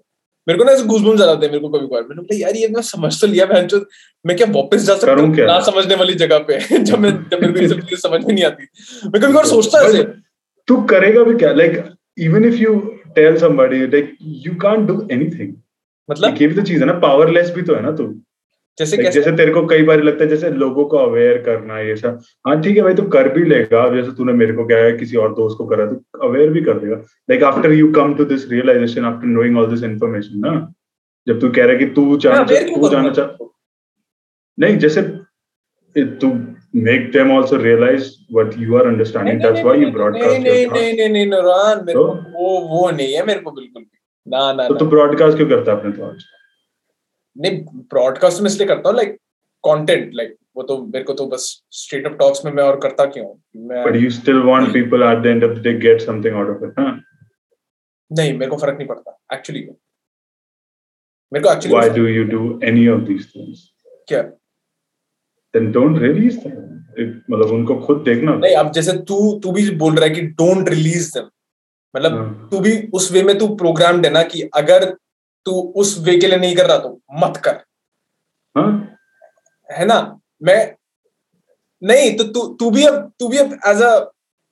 मेरे को ना ऐसे घुसबुन जाते हैं मेरे को कभी कभार मैंने बोला यार ये मैं समझ तो लिया बहन मैं क्या वापस जा सकता हूँ ना समझने वाली जगह पे? जब मैं जब मेरे को ये सब चीज़ें समझ में नहीं आती। मैं कभी कभार सोचता ऐसे। तू करेगा भी क्या? Like even if you tell somebody like you can't do anything मतलब? ये भी तो चीज़ है ना पावरलेस भी तो है ना तू। जैसे like, जैसे तेरे को कई बार लगता है जैसे लोगों को अवेयर करना ये सब। हाँ ठीक है भाई तू कर भी लेगा। जैसे तूने मेरे को क्या है किसी और दोस्त को करा तो अवेयर भी कर देगा। Like after you come to this realisation after knowing all this information ना? जब तू कह रहा है कि तू जाना तू जाना चाह नहीं जैसे तू make them also realize what you are understanding. that's why you broadcast नहीं नहीं नहीं नहीं नौरान मेरे को वो वो नहीं है मेरे को बिल्कुल ना ना तो तू ब्रॉडकास्ट क्यों करता है अपने थॉट्स नहीं ब्रॉडकास्ट में इसलिए करता हूँ लाइक कंटेंट लाइक वो तो मेरे को तो बस स्ट्रेट अप टॉक्स में मैं और करता क्यों? मैं but you still want people at the end of the day get something out of it हाँ नहीं मेरे को फ़र्क नहीं पड़ता एक्चुअली मेरे को actually why do you do any of these things क्या? देन डोंट रिलीज़ देम मतलब उनको खुद देखना। नहीं अब जैसे तू तू भी बोल रहा है कि डोंट रिलीज़ देम मतलब हाँ। तू भी उस वे में तू प्रोग्राम देना कि अगर तू उस वे के लिए नहीं कर रहा तो मत कर। हाँ? है ना? मैं नहीं तो तू तू भी अब तू भी अब एज अ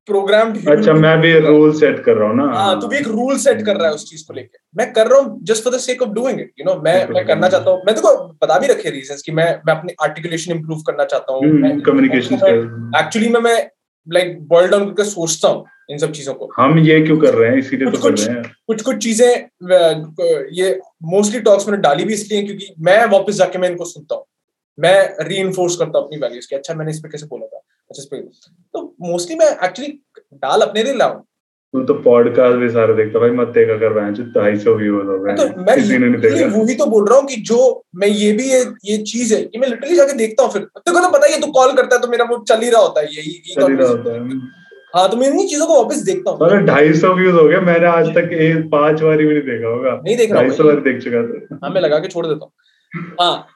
प्रोग्राम अच्छा मैं भी रूल सेट कर रहा हूँ ना। हाँ तू भी एक रूल सेट कर रहा है उस चीज़ को लेके। मैं कर रहा हूँ just for the sake of doing it you know मैं मैं करना चाहता हूँ। मैं देखो बता भी रखे रीजंस कि मैं मैं अपनी आर्टिकुलेशन इंप्रूव करना चाहता हूँ। कम्युनिकेशन एक्चुअली मैं मैं लाइक बॉइल डाउन करके सोचता हूँ इन सब चीज़ों को। हम ये क्यों कर रहे हैं? इसीलिए तो कर रहे हैं। कुछ कुछ चीज़ें ये मोस्टली टॉक्स मैंने डाली भी इसलिए क्योंकि मैं वापस जाके मैं इनको सुनता हूँ। मैं री करता हूँ अपनी वैल्यूज़ की। अच्छा मैंने इस पे कैसे बोला था? अच्छा इस पे। तो मोस्टली मैं एक्चुअली डाल अपने लिए लाऊं तू तो पॉडकास्ट भी सारे देखता भाई मत देखा कर बहन ढाई सौ व्यूज़ हो गए तो मैं किसी ने नहीं देखा। वही तो बोल रहा हूँ कि जो मैं ये भी ये ये चीज़ है कि मैं लिटरली जाके देखता हूँ फिर। तेरे को तो पता ही है तू कॉल करता है तो मेरा वो चल ही रहा होता है यही चल ही रहा होता है। हाँ तो मैं इन्हीं चीज़ों को वापस देखता हूँ। ढाई सौ व्यूज़ हो गए मैंने आज तक एक पाँच बारी भी नहीं देखा होगा। नहीं देख रहा ढाई सौ बार देख चुका था। हाँ मैं लगा के छोड़ देता हूँ। हाँ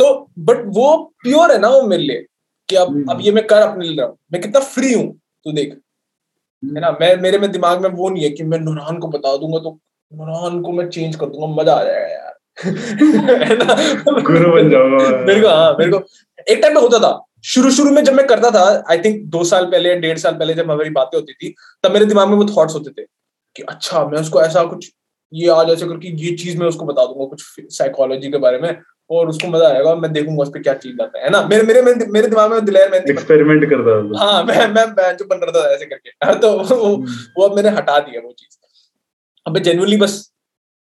तो बट वो प्योर है ना वो मेरे लिए कि अब हम्म। अब ये मैं कर अपने लिए रहा हूँ। मैं कितना फ्री हूँ तू देख। है ना? मैं मेरे में दिमाग में वो नहीं है कि मैं नूरहान को बता दूँगा तो नूरहान को मैं चेंज कर दूँगा मज़ा आ जाएगा यार। है ना? गुरु बन जाऊँगा मेरे को हाँ मेरे को एक टाइम में होता था शुरू शुरू में जब मैं करता था आई थिंक दो साल पहले डेढ़ साल पहले जब हमारी बातें होती थी तब मेरे दिमाग में वो थॉट्स होते थे कि अच्छा मैं उसको ऐसा कुछ ये आज ऐसे करके ये चीज़ मैं उसको बता दूँगा कुछ साइकोलॉजी के बारे में। और उसको मज़ा आएगा मैं देखूँगा उस पर क्या चीज़ आता है ना? मेरे मेरे मेरे, मेरे दिमाग में दिलेर बन- एक्सपेरिमेंट करता था हाँ मैं मैं मैं जो बन रहा था ऐसे करके। तो वो वो अब मैंने हटा दिया वो चीज़। अब जेन्युइनली बस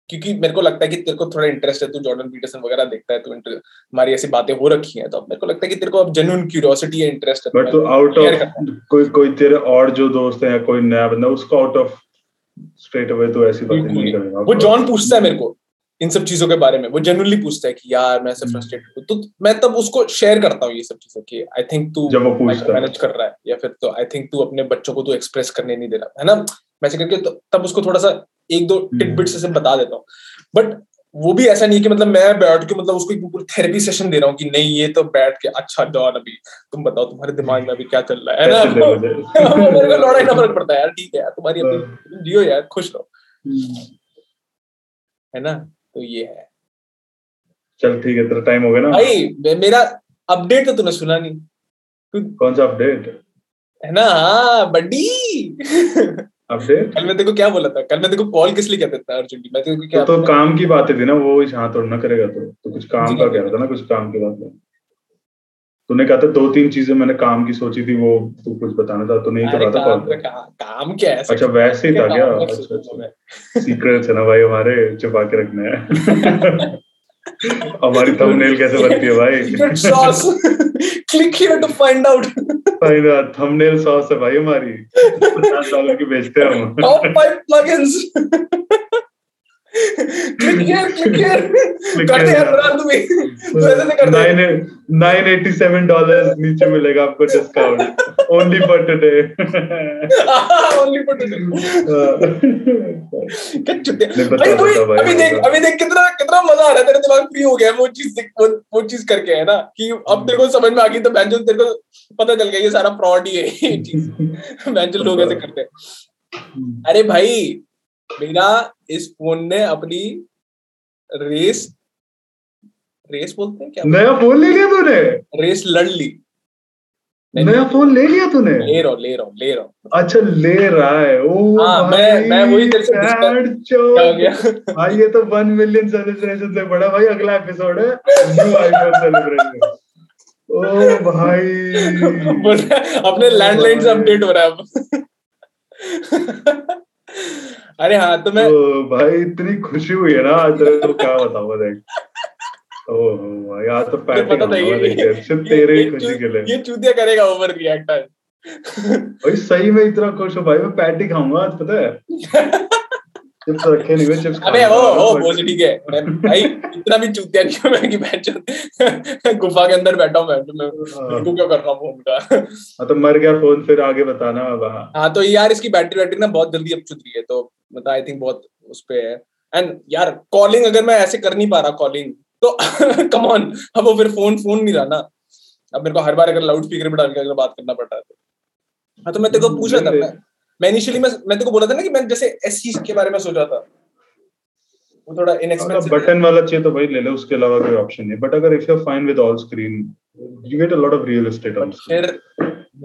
क्योंकि मेरे को लगता है कि तेरे को थोड़ा इंटरेस्ट है तू जॉर्डन पीटरसन वगैरह देखता है तो हमारी ऐसी बातें हो रखी हैं तो अब मेरे को लगता है कि तेरे को अब जेन्युइन क्यूरियोसिटी है इंटरेस्ट है तो बट तो आउट ऑफ़ कोई कोई तेरे और जो दोस्त है या कोई नया बंदा उसको आउट ऑफ़ स्ट्रेट अवे तो ऐसी बातें नहीं। करेगा। वो जॉन पूछता है मेरे को इन सब चीज़ों के बारे में। वो जनरली पूछता है कि यार मैं ऐसे हम्म। फ्रस्ट्रेटेड हूँ। तो मैं तब उसको शेयर करता हूँ ये सब चीज़ें कि। आई थिंक तू मैनेज कर रहा है या फिर तो आई थिंक तू अपने बच्चों को तू एक्सप्रेस करने नहीं दे रहा है ना? वैसे करके तो, तब उसको थोड़ा सा एक दो हम्म। टिकबिट्स ऐसे बता देता हूँ। बट वो भी ऐसा नहीं है कि मतलब मैं बैठ के मतलब उसको एक पूरी थेरेपी सेशन दे रहा हूँ कि नहीं ये तो बैठ के अच्छा जॉन अभी। तुम बताओ तुम्हारे दिमाग में अभी क्या चल रहा है? ना? मेरे को लौड़ा इतना फ़र्क पड़ता है। यार ठीक है यार तुम्हारी अपनी हाँ। जियो यार खुश रहो। है ना? तो ये है। चल ठीक है तेरा टाइम हो गया ना? भाई मेरा अपडेट तो तूने सुना नहीं। कौन सा अपडेट है ना हाँ बड्डी। अपडेट कल मैं तेरे को क्या बोला था? कल मैं तेरे को कॉल किस लिए कहता था अर्जुन मैं तेरे को तो क्या तो काम की बातें थी ना वो हाँ थोड़ा ना करेगा तो। तो कुछ काम का जी। कह रहा था ना कुछ काम की बात तूने कहा था दो तीन चीज़ें मैंने काम की सोची थी वो तू कुछ बताना था तो नहीं अरे कर रहा था काम काम- काम क्या है? अच्छा वैसे ही था क्या? अच्छा अच्छा। सीक्रेट्स है ना भाई हमारे छुपा के रखने हैं। हमारी थंबनेल कैसे बनती है भाई? Sauce. Click here to find भाई ना थंबनेल सॉस है भाई हमारी। पचास डॉलर की बेचते हैं हम। Top five plugins. Click here, click here. कर दे यार बना तू भी। तू ऐसे नहीं कर दे नाइन एटी सेवन डॉलर नीचे मिलेगा आपको discount only for today today. क्या चुतिया भाई वही अभी देख अभी देख कितना कितना मज़ा आ रहा है तेरे दिमाग फ्री हो गया वो चीज़ वो वो चीज़ करके है ना? कि अब तेरे को समझ में आ गई तो बैंजो तेरे को पता चल गया ये सारा फ्रॉड ही है ये चीज़। बैंजो लोग ऐसे करते हैं। अरे भाई मेरा इस फ़ोन ने अपनी रेस रेस बोलते हैं क्या? नया फ़ोन ले लिया तूने? रेस लड़ ली। नया फ़ोन ले लिया तूने? ले रहा ले रहा ले रहा अच्छा ले रहा है। ओ हाँ, मैं- मैं वही तेरे से क्या हो गया? भाई ये तो वन मिलियन सेलिब्रेशन से बड़ा भाई अगला एपिसोड है। न्यू आईफोन सेलिब्रेशन ओ भाई। अपने लैंडलाइन से अपडेट हो रहा है अब। अरे हाँ तो मैं ओ भाई इतनी खुशी हुई है ना आज तेरे को क्या बताओ देख। ओह भाई आज तो पता था ये सिर्फ़ तेरे खुशी के लिए। ये चूतिया करेगा ओवर रिएक्ट आज भाई सही में इतना खुश हूँ भाई मैं पैटी खाऊँगा आज पता है? चिप्स रखे नहीं हुए चिप्स अबे ओ ओ भोसड़ी के मैं भाई इतना भी चूतिया नहीं हूँ मैं कि मैं गुफा के अंदर बैठा हूँ मैं तो मैं मेरे को क्या कर रहा हूँ फ़ोन का हाँ तो मर गया फ़ोन फिर आगे बताना अब हाँ। हाँ तो यार इसकी बैटरी बैटरी ना बहुत जल्दी अब चुत रही है तो मतलब आई थिंक बहुत उस पे है। एंड यार कॉलिंग अगर मैं ऐसे कर नहीं पा रहा कॉलिंग तो कम ऑन अब वो फिर फ़ोन फ़ोन नहीं रहा ना। अब मेरे को हर बार अगर लाउड स्पीकर पे डाल के अगर बात करना पड़ता है तो। हाँ तो मैं तेरे को पूछ रहा था मैं इनिशियली मैं मैं तेरे को बोला था ना कि मैं जैसे एस के बारे में सोच रहा था। वो थोड़ा इनएक्सपेंसिव बटन वाला चाहिए तो भाई ले ले उसके अलावा कोई ऑप्शन नहीं। बट अगर if you are fine with all screen you get a lot of real estate on फिर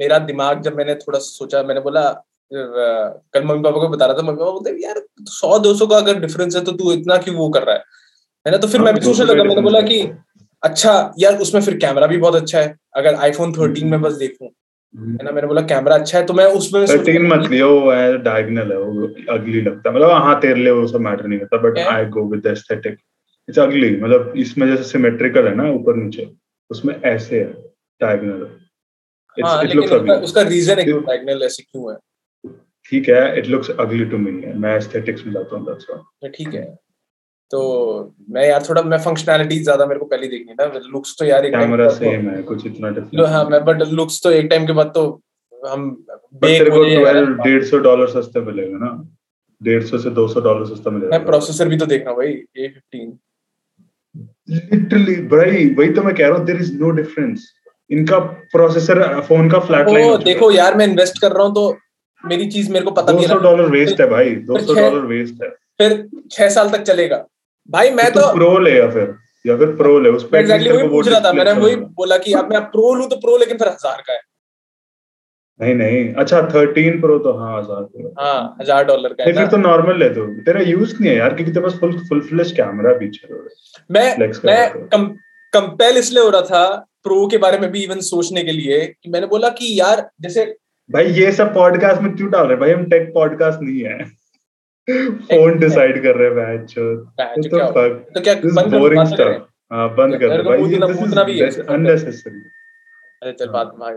मेरा दिमाग जब मैंने थोड़ा सोचा मैंने बोला कल मम्मी पापा को बता रहा था मम्मी पापा बोलते यार सौ दो सौ का अगर डिफरेंस है तो तू इतना क्यों वो कर रहा है? है ना? तो फिर हाँ, मैं भी सोचने लगा मैंने बोला कि अच्छा यार उसमें फिर कैमरा भी बहुत अच्छा है। अगर आईफोन थर्टीन में बस देखूँ है ना? मैंने बोला कैमरा अच्छा है तो मैं उसमें थर्टीन मत लियो वो है डायगोनल है वो अगली लगता है। मतलब हाँ तेरे लिए वो सब मैटर नहीं करता but I go with aesthetic it's ugly मतलब इसमें जैसे सिमेट्रिकल है ना ऊपर नीचे उसमें ऐसे है डायगोनल कि- हाँ इट लुक्स उसका, अगली उसका रीजन है क्यों डायगोनल ऐसे क्यों है? ठीक है it looks ugly to me मैं एस्थेटिक्स में जाता हूँ दैट्स व्हाई ठीक है। तो मैं यार थोड़ा मैं फंक्शनैलिटी ज़्यादा मेरे को पहले देखनी ना। लुक्स तो यार एक कैमरा सेम है कुछ इतना डिफरेंट हाँ। मैं बट लुक्स तो एक टाइम के बाद तो हम तेरे को 12 150 डॉलर सस्ते मिलेगा ना। 150 से 200 डॉलर सस्ता मिलेगा। मैं प्रोसेसर भी तो देख रहा हूँ भाई A15 लिटरली भाई वही तो मैं कह रहा हूँ देयर इज़ नो डिफरेंस इनका प्रोसेसर फ़ोन का फ्लैट लाइन ओ देखो यार मैं इन्वेस्ट कर रहा हूँ तो मेरी चीज़ मेरे को पता नहीं है 200 डॉलर वेस्ट है भाई 200 डॉलर वेस्ट है। फिर 6 साल तक चलेगा। भाई मैं तो प्रो ले या फिर? या फिर प्रो ले? उस पे एग्जैक्टली वही पूछ रहा था मैंने वही बोला कि अब मैं प्रो लूँ तो प्रो लेकिन फिर हज़ार का है। नहीं नहीं। अच्छा थर्टीन प्रो तो हाँ हज़ार हाँ हज़ार डॉलर का है फिर तो नॉर्मल ले दो तेरा यूज़ नहीं है यार क्योंकि तेरे पास फुल फुल फ्लैश कैमरा पीछे मैं मैं कंपेल इसलिए हो रहा था प्रो के बारे में भी इवन सोचने के लिए कि मैंने बोला कि यार जैसे भाई ये सब पॉडकास्ट में क्यों डाल रहे भाई हम टेक पॉडकास्ट नहीं है। फ़ोन डिसाइड कर रहे हैं मैच तो फक तो क्या बंद बोरिंग स्टफ़ हाँ बंद कर दे भाई दिस इज़ अननेसेसरी अरे चल बात भाई